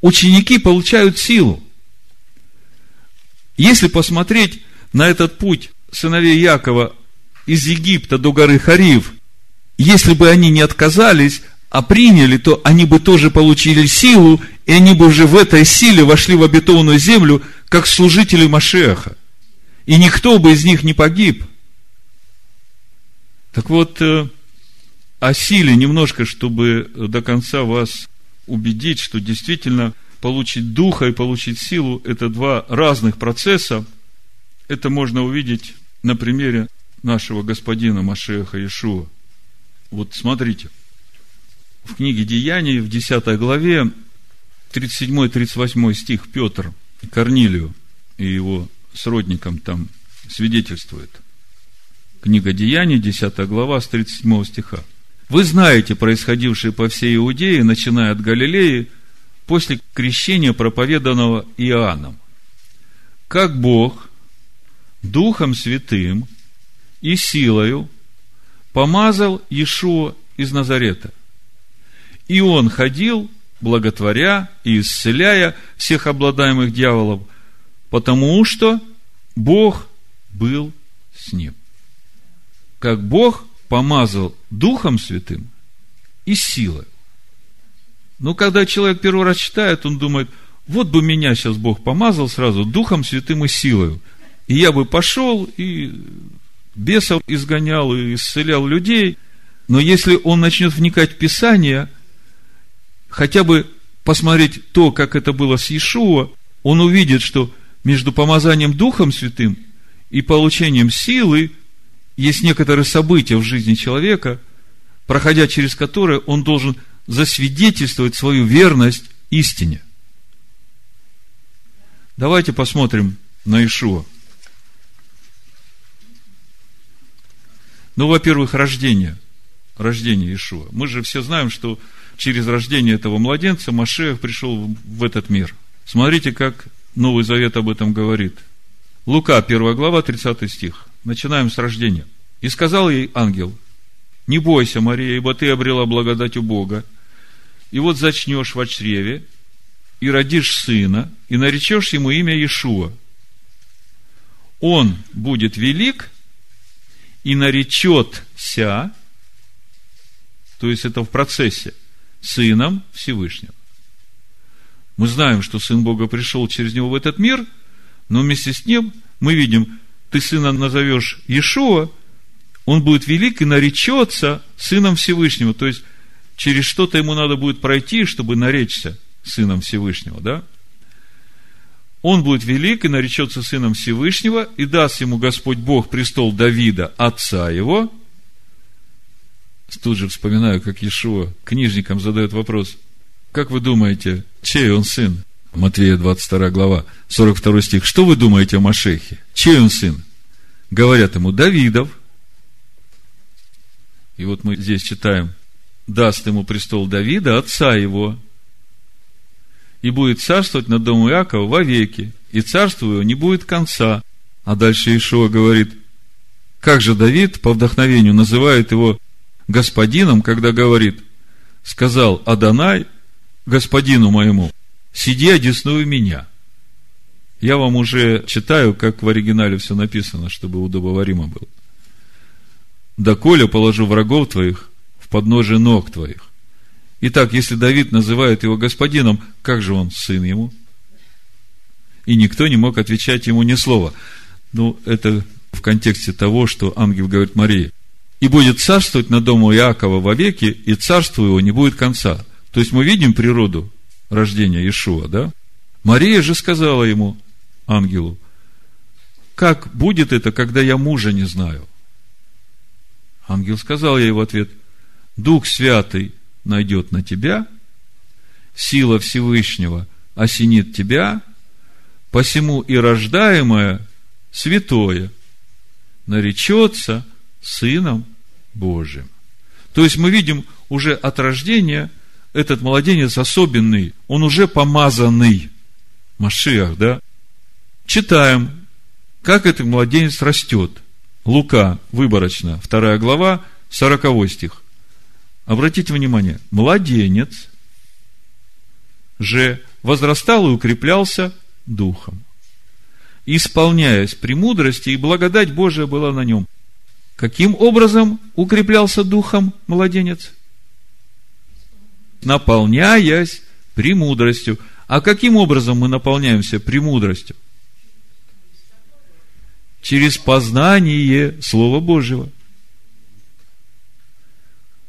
ученики получают силу. Если посмотреть на этот путь сыновей Якова из Египта до горы Харив, если бы они не отказались, а приняли, то они бы тоже получили силу, и они бы уже в этой силе вошли в обетованную землю, как служители Машеха. И никто бы из них не погиб. Так вот, э, о силе немножко, чтобы до конца вас убедить, что действительно получить духа и получить силу – это два разных процесса. Это можно увидеть на примере нашего господина Машеха Иешуа. Вот смотрите, в книге Деяний, в 10 главе, 37-38 стих Петр Корнилию и его сродникам там свидетельствует. Книга Деяний, 10 глава, с 37 стиха. Вы знаете происходившее по всей Иудее, начиная от Галилеи, после крещения, проповеданного Иоанном. Как Бог Духом Святым и силою помазал Иешуа из Назарета. И он ходил, благотворя и исцеляя всех обладаемых дьяволов, потому что Бог был с ним. Как Бог помазал Духом Святым и силой. Но когда человек первый раз читает, он думает, вот бы меня сейчас Бог помазал сразу Духом Святым и силою. И я бы пошел и бесов изгонял и исцелял людей. Но если он начнет вникать в Писание, хотя бы посмотреть то, как это было с Иешуа, он увидит, что между помазанием Духом Святым и получением силы есть некоторые события в жизни человека, проходя через которые он должен засвидетельствовать свою верность истине. Давайте посмотрим на Ишуа. Ну, во-первых, рождение. Рождение Ишуа. Мы же все знаем, что через рождение этого младенца Машех пришел в этот мир. Смотрите, как Новый Завет об этом говорит. Лука, 1 глава, 30 стих. Начинаем с рождения. «И сказал ей ангел, не бойся, Мария, ибо ты обрела благодать у Бога, и вот зачнешь в чреве, и родишь сына, и наречешь ему имя Иешуа. Он будет велик, и наречется, то есть это в процессе, сыном Всевышнего. Мы знаем, что Сын Бога пришел через него в этот мир, но вместе с ним мы видим, ты сына назовешь Иешуа, он будет велик и наречется Сыном Всевышнего. То есть, через что-то ему надо будет пройти, чтобы наречься Сыном Всевышнего, да? Он будет велик и наречется Сыном Всевышнего, и даст ему Господь Бог престол Давида, отца его. Тут же вспоминаю, как Иешуа книжникам задает вопрос, как вы думаете, чей он сын? Матвея 22 глава, 42 стих. Что вы думаете о Машехе? Чей он сын? Говорят ему, Давидов. И вот мы здесь читаем, даст ему престол Давида, отца его, и будет царствовать над домом Иакова вовеки, и царству его не будет конца. А дальше Ишуа говорит, как же Давид по вдохновению называет его господином, когда говорит, сказал Адонай господину моему, сиди одесную меня. Я вам уже читаю, как в оригинале все написано, чтобы удобоваримо было. Да коля положу врагов твоих в подножие ног твоих. Итак, если Давид называет его господином, как же он сын ему? И никто не мог отвечать ему ни слова. Ну, это в контексте того, что ангел говорит Марии. И будет царствовать на дому Иакова вовеки, и царству его не будет конца. То есть мы видим природу рождения Иешуа, да? Мария же сказала ему, ангелу, как будет это, когда я мужа не знаю? Ангел сказал ей в ответ, Дух Святый найдет на тебя, сила Всевышнего осенит тебя, посему и рождаемое святое наречется Сыном Божьим. То есть мы видим уже от рождения этот младенец особенный, он уже помазанный. Машиах, да? Читаем, как этот младенец растет. Лука, выборочно, вторая глава, сороковой стих. Обратите внимание, младенец же возрастал и укреплялся духом, исполняясь премудрости, и благодать Божия была на нем. Каким образом укреплялся духом младенец? Наполняясь премудростью. А каким образом мы наполняемся премудростью? Через познание Слова Божьего.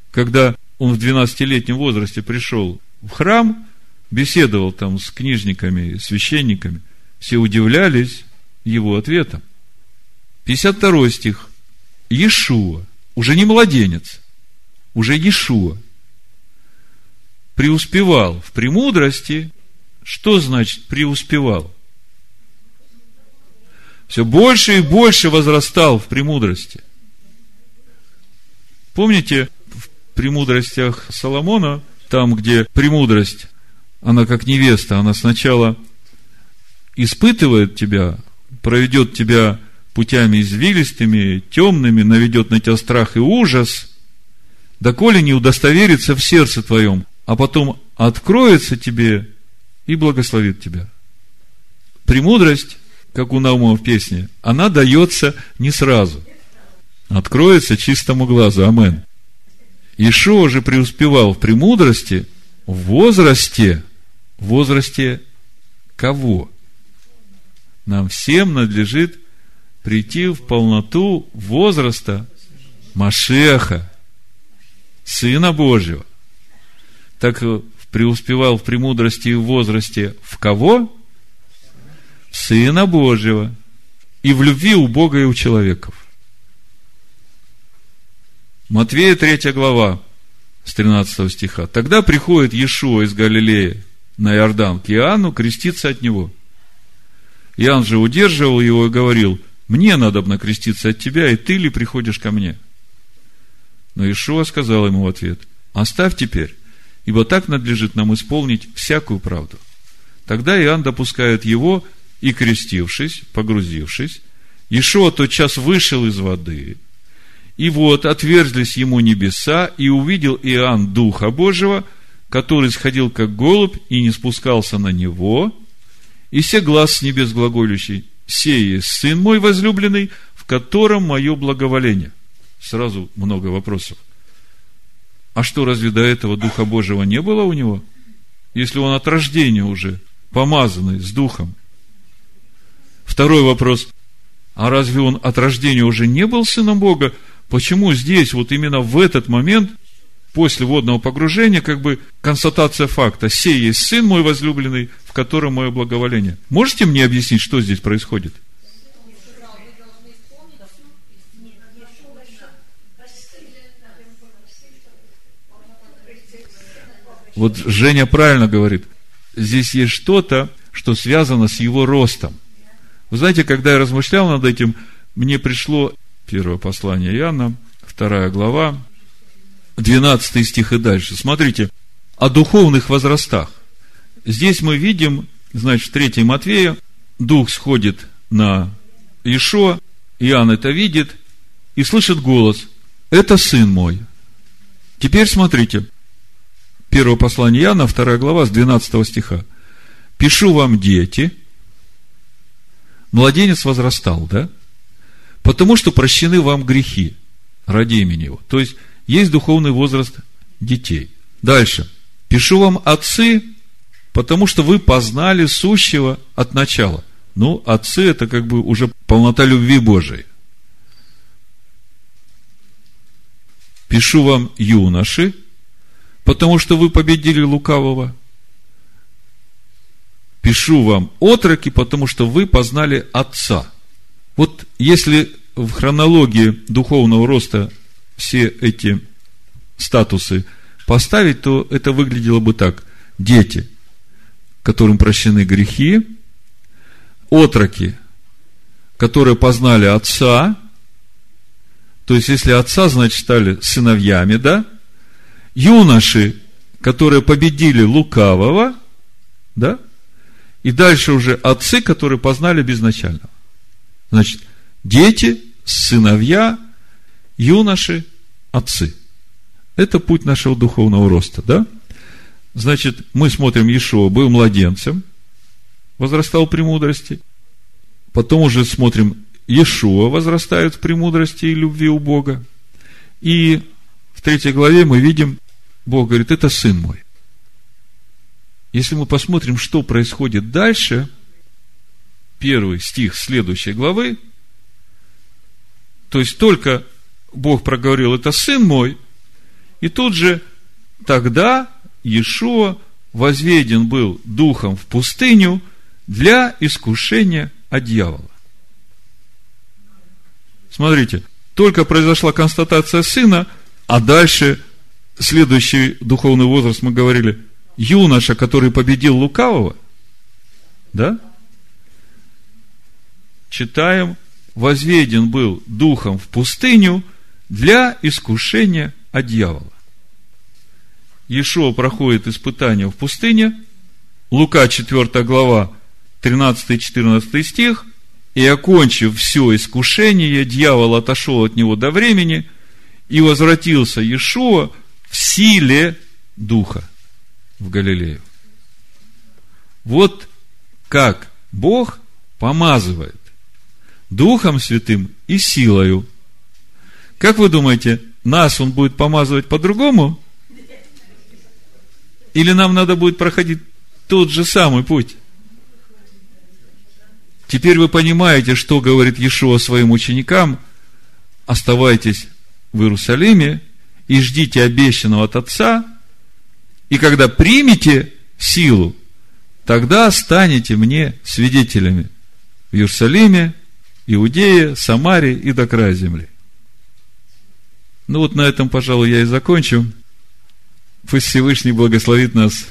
когда он в 12-летнем возрасте пришел в храм, беседовал там с книжниками, священниками, все удивлялись его ответом. 52 стих. Иешуа, уже не младенец, уже Иешуа, преуспевал в премудрости. Что значит преуспевал? Все больше и больше возрастал в премудрости. Помните, в премудростях Соломона, там, где премудрость, она как невеста, она сначала испытывает тебя, проведет тебя путями извилистыми, темными, наведет на тебя страх и ужас, доколе не удостоверится в сердце твоем, а потом откроется тебе и благословит тебя. Премудрость, как у Наума в песне, она дается не сразу. Откроется чистому глазу. Амен. Ишуа же преуспевал в премудрости в возрасте, в возрасте кого? Нам всем надлежит прийти в полноту возраста Машеха, Сына Божьего – так преуспевал в премудрости и в возрасте в кого? В Сына Божьего. И в любви у Бога и у человеков. Матвея 3 глава, с 13 стиха. Тогда приходит Иешуа из Галилеи на Иордан к Иоанну креститься от него. Иоанн же удерживал его и говорил, мне надо креститься от тебя, и ты ли приходишь ко мне? Но Иешуа сказал ему в ответ, оставь теперь, ибо так надлежит нам исполнить всякую правду. Тогда Иоанн допускает его, и крестившись, погрузившись, Ишуа тотчас вышел из воды, и вот отверзлись ему небеса, и увидел Иоанн Духа Божьего, который сходил как голубь и не спускался на него, и все глаз с небес глаголющий, сей Сын мой возлюбленный, в котором мое благоволение. Сразу много вопросов. А что, разве до этого Духа Божьего не было у него? Если он от рождения уже помазанный с Духом. Второй вопрос. А разве он от рождения уже не был сыном Бога? Почему здесь, вот именно в этот момент, после водного погружения, как бы констатация факта, сей есть сын мой возлюбленный, в котором мое благоволение. Можете мне объяснить, что здесь происходит? Вот Женя правильно говорит. Здесь есть что-то, что связано с его ростом. Вы знаете, когда я размышлял над этим, мне пришло первое послание Иоанна, вторая глава, 12 стих и дальше. Смотрите, о духовных возрастах. Здесь мы видим, значит, в 3 Матвея, дух сходит на Ишо, Иоанн это видит и слышит голос. Это сын мой. Теперь смотрите, Первое послание Иоанна, вторая глава, с 12 стиха. «Пишу вам, дети, младенец возрастал, да? Потому что прощены вам грехи ради имени его». То есть, есть духовный возраст детей. Дальше. «Пишу вам, отцы, потому что вы познали сущего от начала». Ну, отцы – это как бы уже полнота любви Божией. Пишу вам, юноши, потому что вы победили лукавого. Пишу вам, отроки, потому что вы познали Отца. Вот если в хронологии духовного роста все эти статусы поставить, то это выглядело бы так. Дети, которым прощены грехи, отроки, которые познали Отца, то есть, если Отца, значит, стали сыновьями, да, юноши, которые победили лукавого, да, и дальше уже отцы, которые познали безначального. Значит, дети, сыновья, юноши, отцы. Это путь нашего духовного роста, да? Значит, мы смотрим, Иешуа был младенцем, возрастал в премудрости. Потом уже смотрим, Иешуа возрастает в премудрости и любви у Бога. И в третьей главе мы видим Бог говорит, это сын мой. Если мы посмотрим, что происходит дальше, первый стих следующей главы, то есть только Бог проговорил, это сын мой, И тут же тогда Иешуа возведен был духом в пустыню для искушения от дьявола. Смотрите, только произошла констатация сына, а дальше следующий духовный возраст, мы говорили, юноша, который победил лукавого, да? Читаем, возведен был духом в пустыню для искушения от дьявола. Иешуа проходит испытание в пустыне, Лука 4 глава, 13-14 стих, и окончив все искушение, дьявол отошел от него до времени, и возвратился Иешуа в силе Духа в Галилею. Вот как Бог помазывает Духом Святым и силою. Как вы думаете, нас Он будет помазывать по-другому? Или нам надо будет проходить тот же самый путь? Теперь вы понимаете, что говорит Иешуа своим ученикам. Оставайтесь в Иерусалиме и ждите обещанного от Отца. И когда примете силу, тогда станете мне свидетелями в Иерусалиме, Иудее, Самаре и до края земли. Ну вот на этом, пожалуй, я и закончу. Пусть Всевышний благословит нас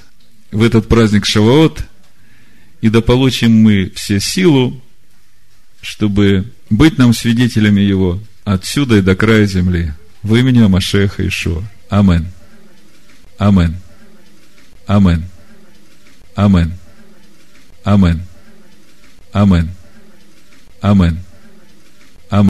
в этот праздник Шаваот, и да получим мы все силу, чтобы быть нам свидетелями Его отсюда и до края земли. В имени Амашеха Ишуа. Амен. Амен. Амен. Амен. Амен. Амен. Амен.